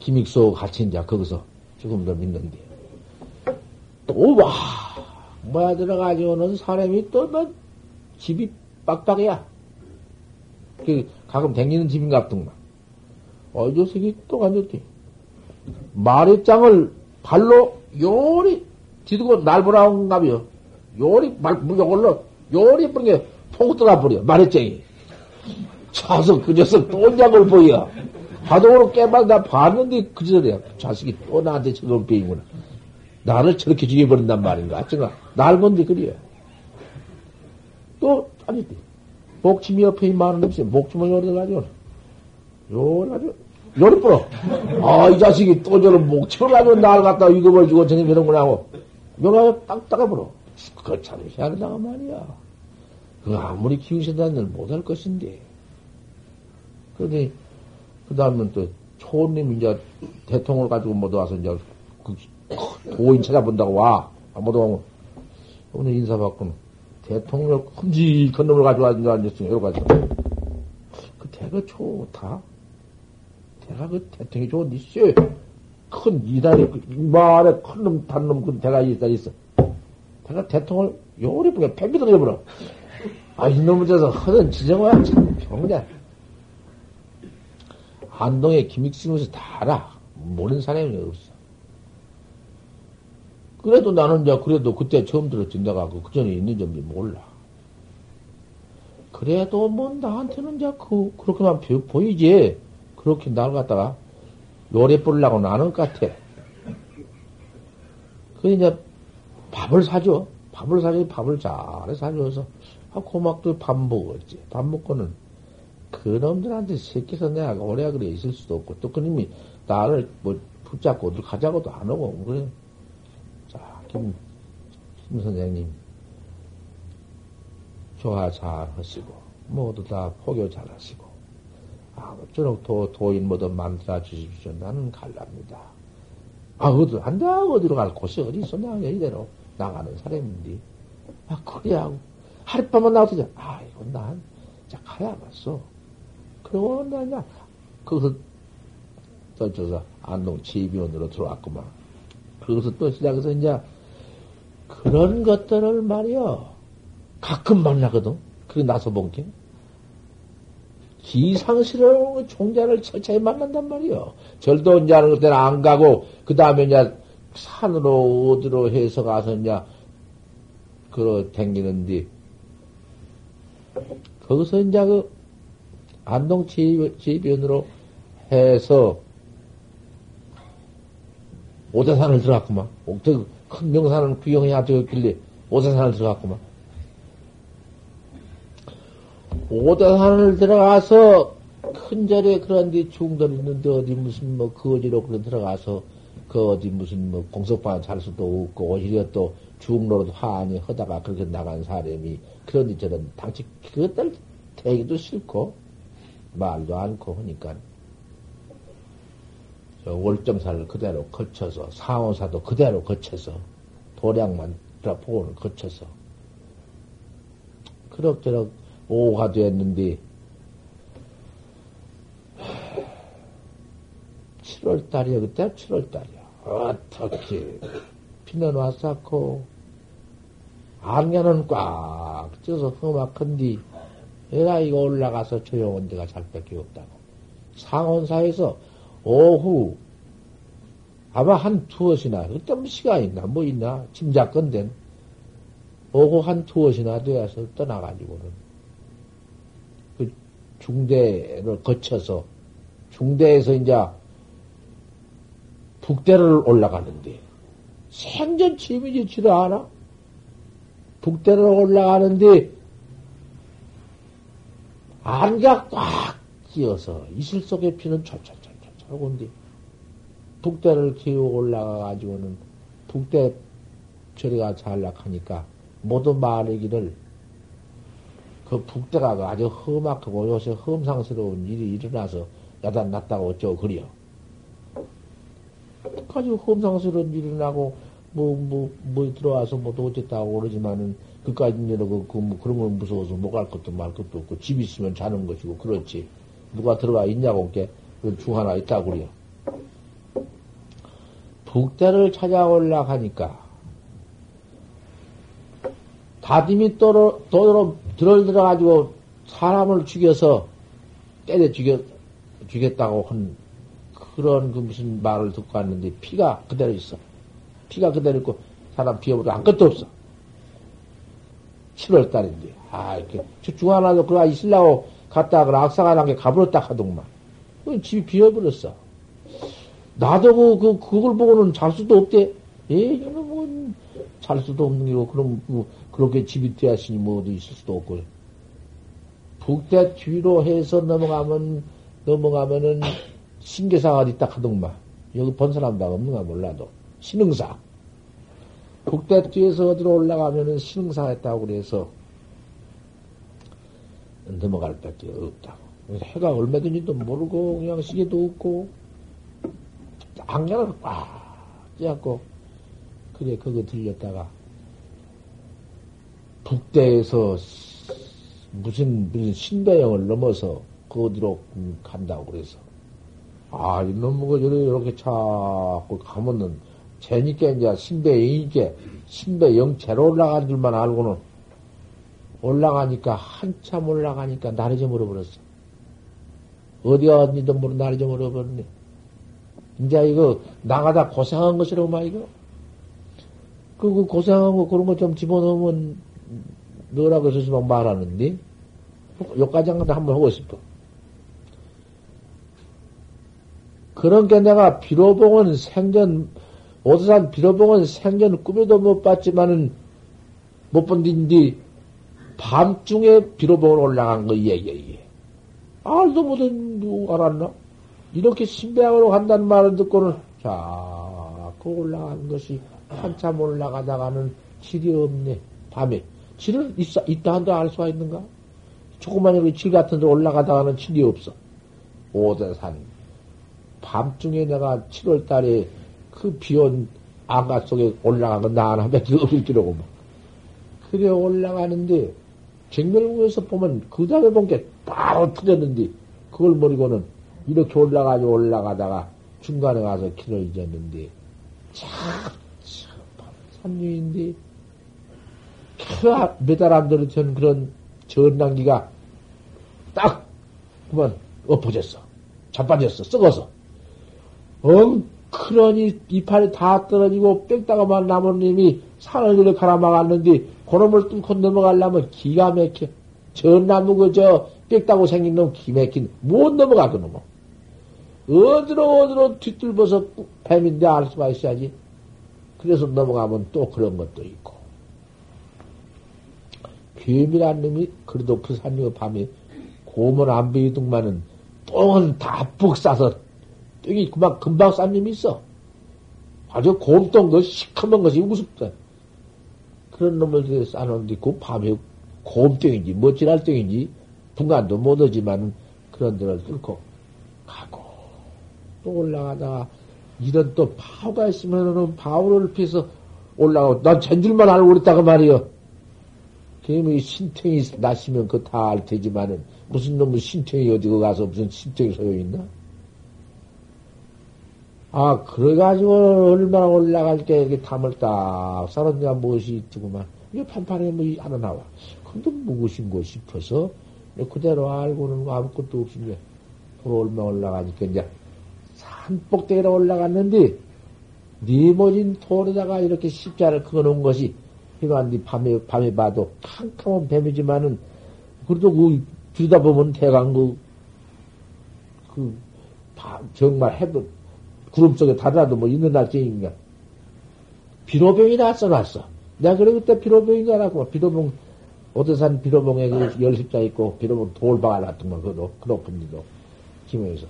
김익소 같이 이제 거기서 조금 더 믿는데 또 와 뭐야 들어가지고는 사람이 또 뭐 집이 빡빡이야. 그 가끔 댕기는 집인 같더만. 어, 저 새끼 또 간졌지. 마리장을 발로 요리 뒤두고 날보라온가며 요리 말 올라 요리 뿌린 게 포고 떠나 버려 마리장이. 차서 그 녀석 또 냐걸 보여. 하도로 깨발 다 봤는데 그 저래야. 자식이 또 나한테 저런 빼이구나. 나를 저렇게 죽여버린단 말인가? 제가 날 건데 그래요. 또, 아니, 목침이 옆에 많은 없이 목침을 열어가지고, 요래가지고, 요리 뿌려. 아, 이 자식이 또 저런 목침을 가지고 날 갖다 위급을주고 저녁 이런구나 하고, 요래 딱딱해 불어. 그거 참 희한하다가 말이야. 그 아무리 키우신다는 못할 것인데. 그러니, 그 다음은 또, 초님 이제 대통령을 가지고 못 와서 이제 그 도인 찾아본다고 와. 아무도 오면 오늘 인사받고는 대통령 큼직한 놈을 가지고 앉았으니 여러 가지. 그 대가 좋다. 대가 그 대통령이 좋은 있어. 큰 이달이 이만해 큰놈 단놈 그 대가 이달 있어. 대가 대통령을 요리 보게 팽비 던져버려. 아 이놈을 져서 허든 지정화야 참 병자. 안동에 김익승에서 다 알아. 모르는 사람이 없어. 그래도 나는 이제 그래도 그때 처음 들었지. 내가 그, 그 전에 있는 점이 몰라. 그래도 뭐 나한테는 이제 그, 그렇게만 보이지. 그렇게 날 갖다가 요래 뿌리려고 나는 것 같아. 그 이제 밥을 사줘. 밥을 사줘. 밥을 잘 사줘서. 아, 고막도 밥 먹었지. 밥 먹고는 그 놈들한테 새끼서 내가 오래 그래 있을 수도 없고, 또 그놈이 나를 뭐 붙잡고 어디 가자고도 안 오고, 그래. 자, 김, 김 선생님, 조화 잘 하시고, 모두 다 포교 잘 하시고, 아무쪼록 도, 도인 뭐든 만들어 주십시오. 나는 갈랍니다. 아, 어디, 안 돼. 어디로 갈 곳이 어디 있어. 나 이대로 나가는 사람인데. 아, 그래. 하룻밤만 나왔더니, 아, 이건 난, 자, 가야겠어. 그러고 나냐 거기서 또 저서 안동 지비원으로 들어왔구만. 거기서 또 시작해서 이제 그런 것들을 말이여 가끔 만나거든. 그게 나서 본 게. 기상스러운 종자를 철저히 만난단 말이여. 절도 이제 하는 때는 안 가고, 그 다음에 이제 산으로 어디로 해서 가서 이제, 그러 댕기는데, 거기서 이제 그, 안동 지변으로 해서 오대산을 들어갔구만. 큰 명산을 구경해야 되겠길래 오대산을 들어갔구만. 오대산을 들어가서 큰 절에 그런 데 중들 있는데 어디 무슨 뭐 거지로 그런 들어가서 그 어디 무슨 뭐 공석방 잘 수도 없고 오히려 또 중로로 화안이 하다가 그렇게 나간 사람이 그런 데 저런 당시 그것들 되기도 싫고 말도 않고 하니까 월점사를 그대로 거쳐서 상호사도 그대로 거쳐서 도량만 보고는 거쳐서 그럭저럭 오가 됐는데 7월달이야 그때 7월달이야 어떻게 비는 왔었고 안개는 꽉 쪄서 험악한디 내가 이거 올라가서 조용한 데가 잘 밖에 없다고. 상원사에서 오후 아마 한 두엇이나 그때 뭐 시간 있나 뭐 있나 짐작건된 오후 한 두엇이나 되어서 떠나가지고는 그 중대를 거쳐서 중대에서 이제 북대를 올라가는데 생전 침이지지를 않아? 북대를 올라가는데 안개가 꽉 끼어서 이슬 속에 피는 철철 온디 북대를 기우고 올라가가지고는 북대 처리가 잘락하니까 모두 말하기를 그 북대가 아주 험악하고 요새 험상스러운 일이 일어나서 야단 났다고 어쩌고 그려. 아주 험상스러운 일이 일어나고 뭐, 뭐, 뭐 들어와서 뭐또 어쨌다고 그러지만은 그까지 이제 그, 그, 뭐 그런 건 무서워서 못 갈 것도 말 것도 없고 집 있으면 자는 것이고 그렇지. 누가 들어가 있냐고 그 중 하나 있다고 그래요. 북대를 찾아 올라 하니까 다짐이 또로, 또로 들어 들어가지고 사람을 죽여서 때려 죽여, 죽였다고 한 그런 그 무슨 말을 듣고 왔는데 피가 그대로 있어. 피가 그대로 있고 사람 비어보도 아무것도 없어. 7월 달인데. 아, 이렇게 중 하나도 그거 있으려고 갔다가 그 악사가 난 게 가버렸다 하더구만. 집이 비어버렸어. 나도 그, 그, 그걸 보고는 잘 수도 없대. 예, 이놈은 잘 수도 없는 게고, 그럼, 뭐, 그렇게 집이 되었으니 뭐 어디 있을 수도 없고. 북대 뒤로 해서 넘어가면, 넘어가면은, 신계사가 딱 하던만. 여기 본 사람도 없는가 몰라도. 신흥사. 북대 뒤에서 어디로 올라가면은 신흥사 했다고 그래서, 넘어갈 밖에 없다고. 해가 얼마든지도 모르고, 그냥 시계도 없고, 안경을 꽉 쥐고, 그래, 그거 들렸다가, 북대에서 무슨, 무슨 신배영을 넘어서 그 어디로 간다고 그래서. 아, 이놈, 뭐, 이렇게 자꾸 가면은, 재니까 이제 신배영이게, 신배영 제로 올라간 줄만 알고는, 올라가니까, 한참 올라가니까 나를 좀 잃어버렸어. 어디 어디도 모르 나를 좀 잃어버렸네. 이제 이거, 나가다 고생한 것이라고 말이고. 그, 그 고생한 거 그런 거 좀 집어넣으면 너라고 막 말하는데 여기까지 한 한번 하고 싶어. 그러니까 내가 비로봉은 생전 오드산 비로봉은 생전 꿈에도 못 봤지만은 못 본 뒤인데 밤중에 비로봉을 올라간 거 예예예. 알도 못한 누구 알았나? 이렇게 신배학으로 간다는 말을 듣고는 자그 올라간 것이 한참 올라가다가는 질이 없네. 밤에. 질은 있어, 있다 한도 알 수가 있는가? 조그만 이렇게 질 같은 데 올라가다가는 질이 없어. 오대산. 밤중에 내가 7월 달에 그 비온 안가 속에 올라간 건나 하나밖에 없을 기라고 막. 그래 올라가는데, 정멸국에서 보면 그 다음에 본 게 바로 틀렸는데, 그걸 모르고는 이렇게 올라가지고 올라가다가 중간에 가서 길을 잊었는데, 참, 삼류인데, 몇달 안 들었던 그런 전단기가 딱, 그만 엎어졌어. 자빠졌어. 썩어서. 엉크러니 이파리 다 떨어지고 빽다가만 남은 님이 산을 이렇게 가라막았는데, 그놈을 뚫고 넘어가려면 기가 막혀. 전나무 그저 빽다고 생긴 놈 기막힌 못 넘어가 그 놈은. 어디로 어디로 뒤뚫어서 뱀인데 알 수가 있어야지. 그래서 넘어가면 또 그런 것도 있고. 뱀이란 놈이 그래도 부산역 밤에 고문 안 보이더만은 똥은 다 푹 싸서 똥이 그만 금방 싼 놈이 있어. 아주 곰똥 그 시커먼 것이 우습다. 그런 놈을 싸놓는데 그 밤에 곰똥인지 멋지랄 똥인지 분간도 못하지만 그런 데를 뚫고 가고 또 올라가다가 이런 또 파워가 있으면은 파워를 피해서 올라가고, 난 전줄만 알고 그랬다고 말이요. 그러면 신통이 나시면 그거 다 알 테지만은, 무슨 놈의 신통이 어디고 가서 무슨 신통이 소용있나? 아, 그래가지고 얼마나 올라갈 때 이렇게 탐을 딱 사람들가 무엇이 있더구만. 이게 판판에 뭐 하나 나와. 근데 무엇인고 싶어서 그대로 알고는 아무것도 이제 도로 얼마 올라가니까 이제 산꼭대기로 올라갔는데 니모진 돌에다가 이렇게 십자를 그어놓은 것이 이거한디 밤에 밤에 봐도 캄캄한 뱀이지만은 그래도 그 들여다보면 대강 그, 그 정말 해도 구름 속에 달아도 뭐 있는 날짜인가 비로병이나 써놨어. 내가 그래 그때 비로병인 줄 알았고 비로병 오대산 비로봉에 그 열십자 있고 비로봉 돌박을 놨던 거 그거 그 데도 김해에서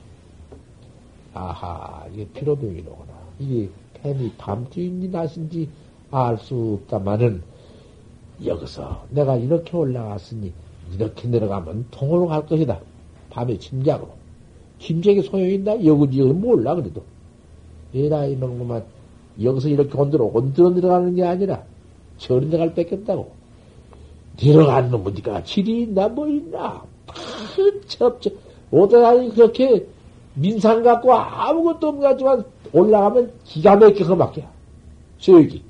아하, 이게 피로병이로구나. 이게 뱀이 밤중인지 낮인지 알 수 없다마는 여기서 내가 이렇게 올라갔으니 이렇게 내려가면 통으로 갈 것이다. 밤에 짐작으로. 짐작이 소용이 있나? 여기지, 여기 몰라, 그래도. 얘라, 이놈구만. 여기서 이렇게 온들어, 온들어 내려가는 게 아니라, 저리 내갈 뺏겼다고. 내려가는 놈은 니가 질이 있나, 뭐 있나. 큰 첩첩. 오다가니 그렇게 민산 갖고 아무것도 없는 가지만 올라가면 기가 막히게 험악해. 저기.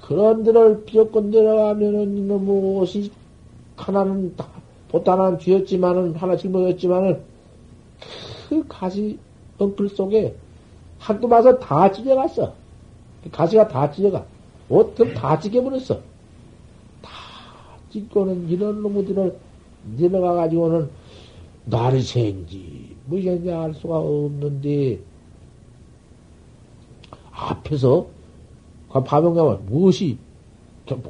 그런 데를 비었건 내려가면은 너무 옷이 하나는 보따나는 쥐었지만은 하나 짊어졌지만은 그 가시 엉클 속에 한두 마서 다 찢어갔어. 가시가 다 찢어가. 옷들 다 찢겨버렸어. 다 찢고는 이런 놈들을 내려가가지고는 날이 새인지 무엇인지 알 수가 없는데, 앞에서 그 밤에 가면 무엇이,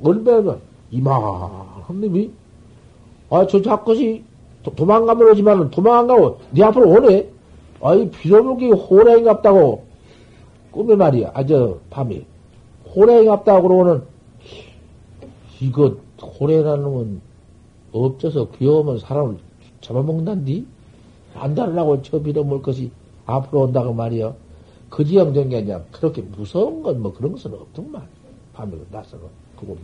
얼마나 이만한 놈이, 아, 저 자것이 도망가면 오지만 도망 안 가고 네 앞으로 오네? 아이, 빌어먹기 호랭이갑다고. 꿈에 말이야. 아, 저, 밤에. 호랭이갑다고 그러고는, 이거, 호랭이라는 놈은 없어서 귀여우면 사람을 잡아먹는단디? 안 다르라고 저 빌어먹을 것이 앞으로 온다고 말이야. 그 지형된 게 아니라 그렇게 무서운 건 뭐 그런 것은 없더만. 밤에 나서는. 그거.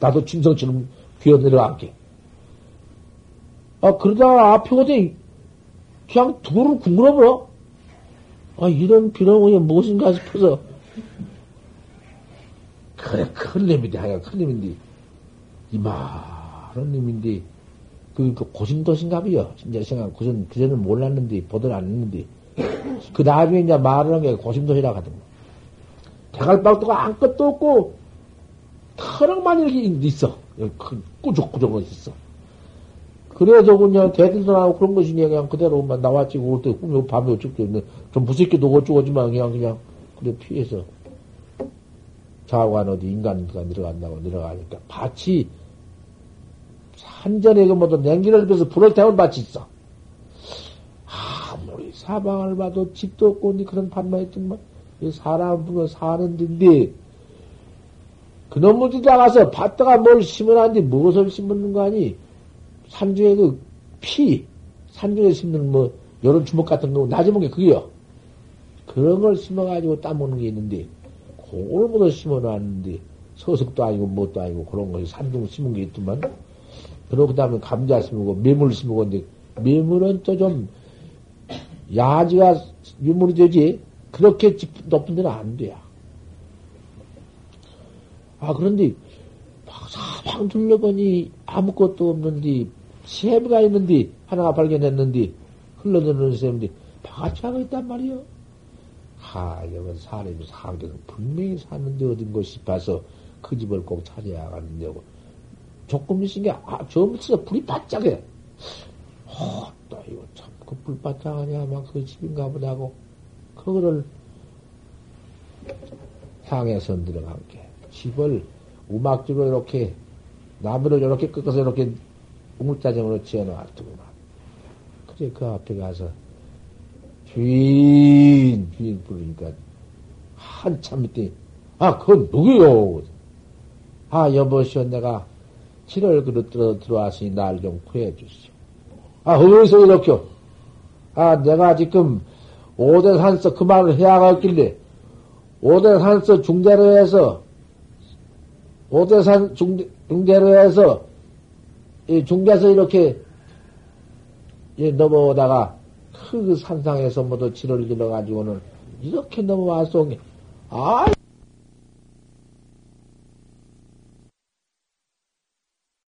나도 진성처럼 귀어 내려앉게. 아, 그러다가 앞에 오더니 그냥 두를 굶어버려. 아, 이런 비렁이 무엇인가 싶어서. 그래, 큰 놈인데, 하여 큰 놈인데. 이만한 놈인데, 그, 그 고심도신갑이요. 진짜 생각, 그전, 그전은 몰랐는데, 보들 안 했는데. 그 나중에 이제 한게 고심도시라고 하더만. 대갈박도 아무것도 없고, 터럭만 이렇게 있어. 꾸적꾸적 있어. 그래서 그냥 대들도 나고 그런 것이 그냥 그대로만 나왔지. 올때 밤에 어쩌겠네. 좀 무섭게도 어쩌고지만 그냥, 그냥, 그래 피해서. 자관 어디 인간가 들어간다고 들어가니까 밭이 산전에 그 뭐도 냉기를 빼서 불을 태운 밭이 있어. 아무리 사방을 봐도 집도 없고 그런 밭만 있더만 사람 보면 사는 데인데 그놈들이 나가서 밭다가 뭘 심어놨는데 무엇을 심었는 거 아니? 산중에 그 피, 산중에 심는 뭐, 여론 주먹 같은 거, 나지은 게 그게요. 그런 걸 심어가지고 따먹는 게 있는데, 그걸 모두 심어놨는데, 서석도 아니고, 뭣도 아니고, 그런 것이 산중 심은 게 있더만. 그러고 그 다음에 감자 심고, 매물 심고, 근데, 매물은 또 좀, 야지가 매물이 되지, 그렇게 높은 데는 안 돼요. 아, 그런데, 사방 둘러보니 아무것도 없는데, 샘가 있는데, 하나가 발견했는데, 흘러드는 샘인데, 바가지 하고 있단 말이요. 하, 여건 사람이 상대는 분명히 사는데 어딘 곳 싶어서 그 집을 꼭 찾아야 하는데, 조금 있은 게, 아, 저부터 불이 바짝해. 어, 또 이거 참, 그 불 바짝하냐, 아마 그 집인가 보다고, 그거를 향해서 들어간 게. 집을 우막집으로 이렇게 나무를 이렇게 꺾어서 이렇게 우물자정으로 지어놓았더구만. 그래 그 앞에 가서 주인 주인 부르니까 한참 밑에 아 그건 누구요? 아 여보시오 내가 7월 그릇 들어 들어왔으니 날 좀 구해 주시오. 아 어디서 이렇게 아 내가 지금 오대산서 그 말을 해야 하길래 오대산서 중대로 해서 오대산 중, 중대로 해서 이 중대에서 이렇게 넘어오다가 그 산상에서 모두 지를 들어가지고는 이렇게 넘어와서 아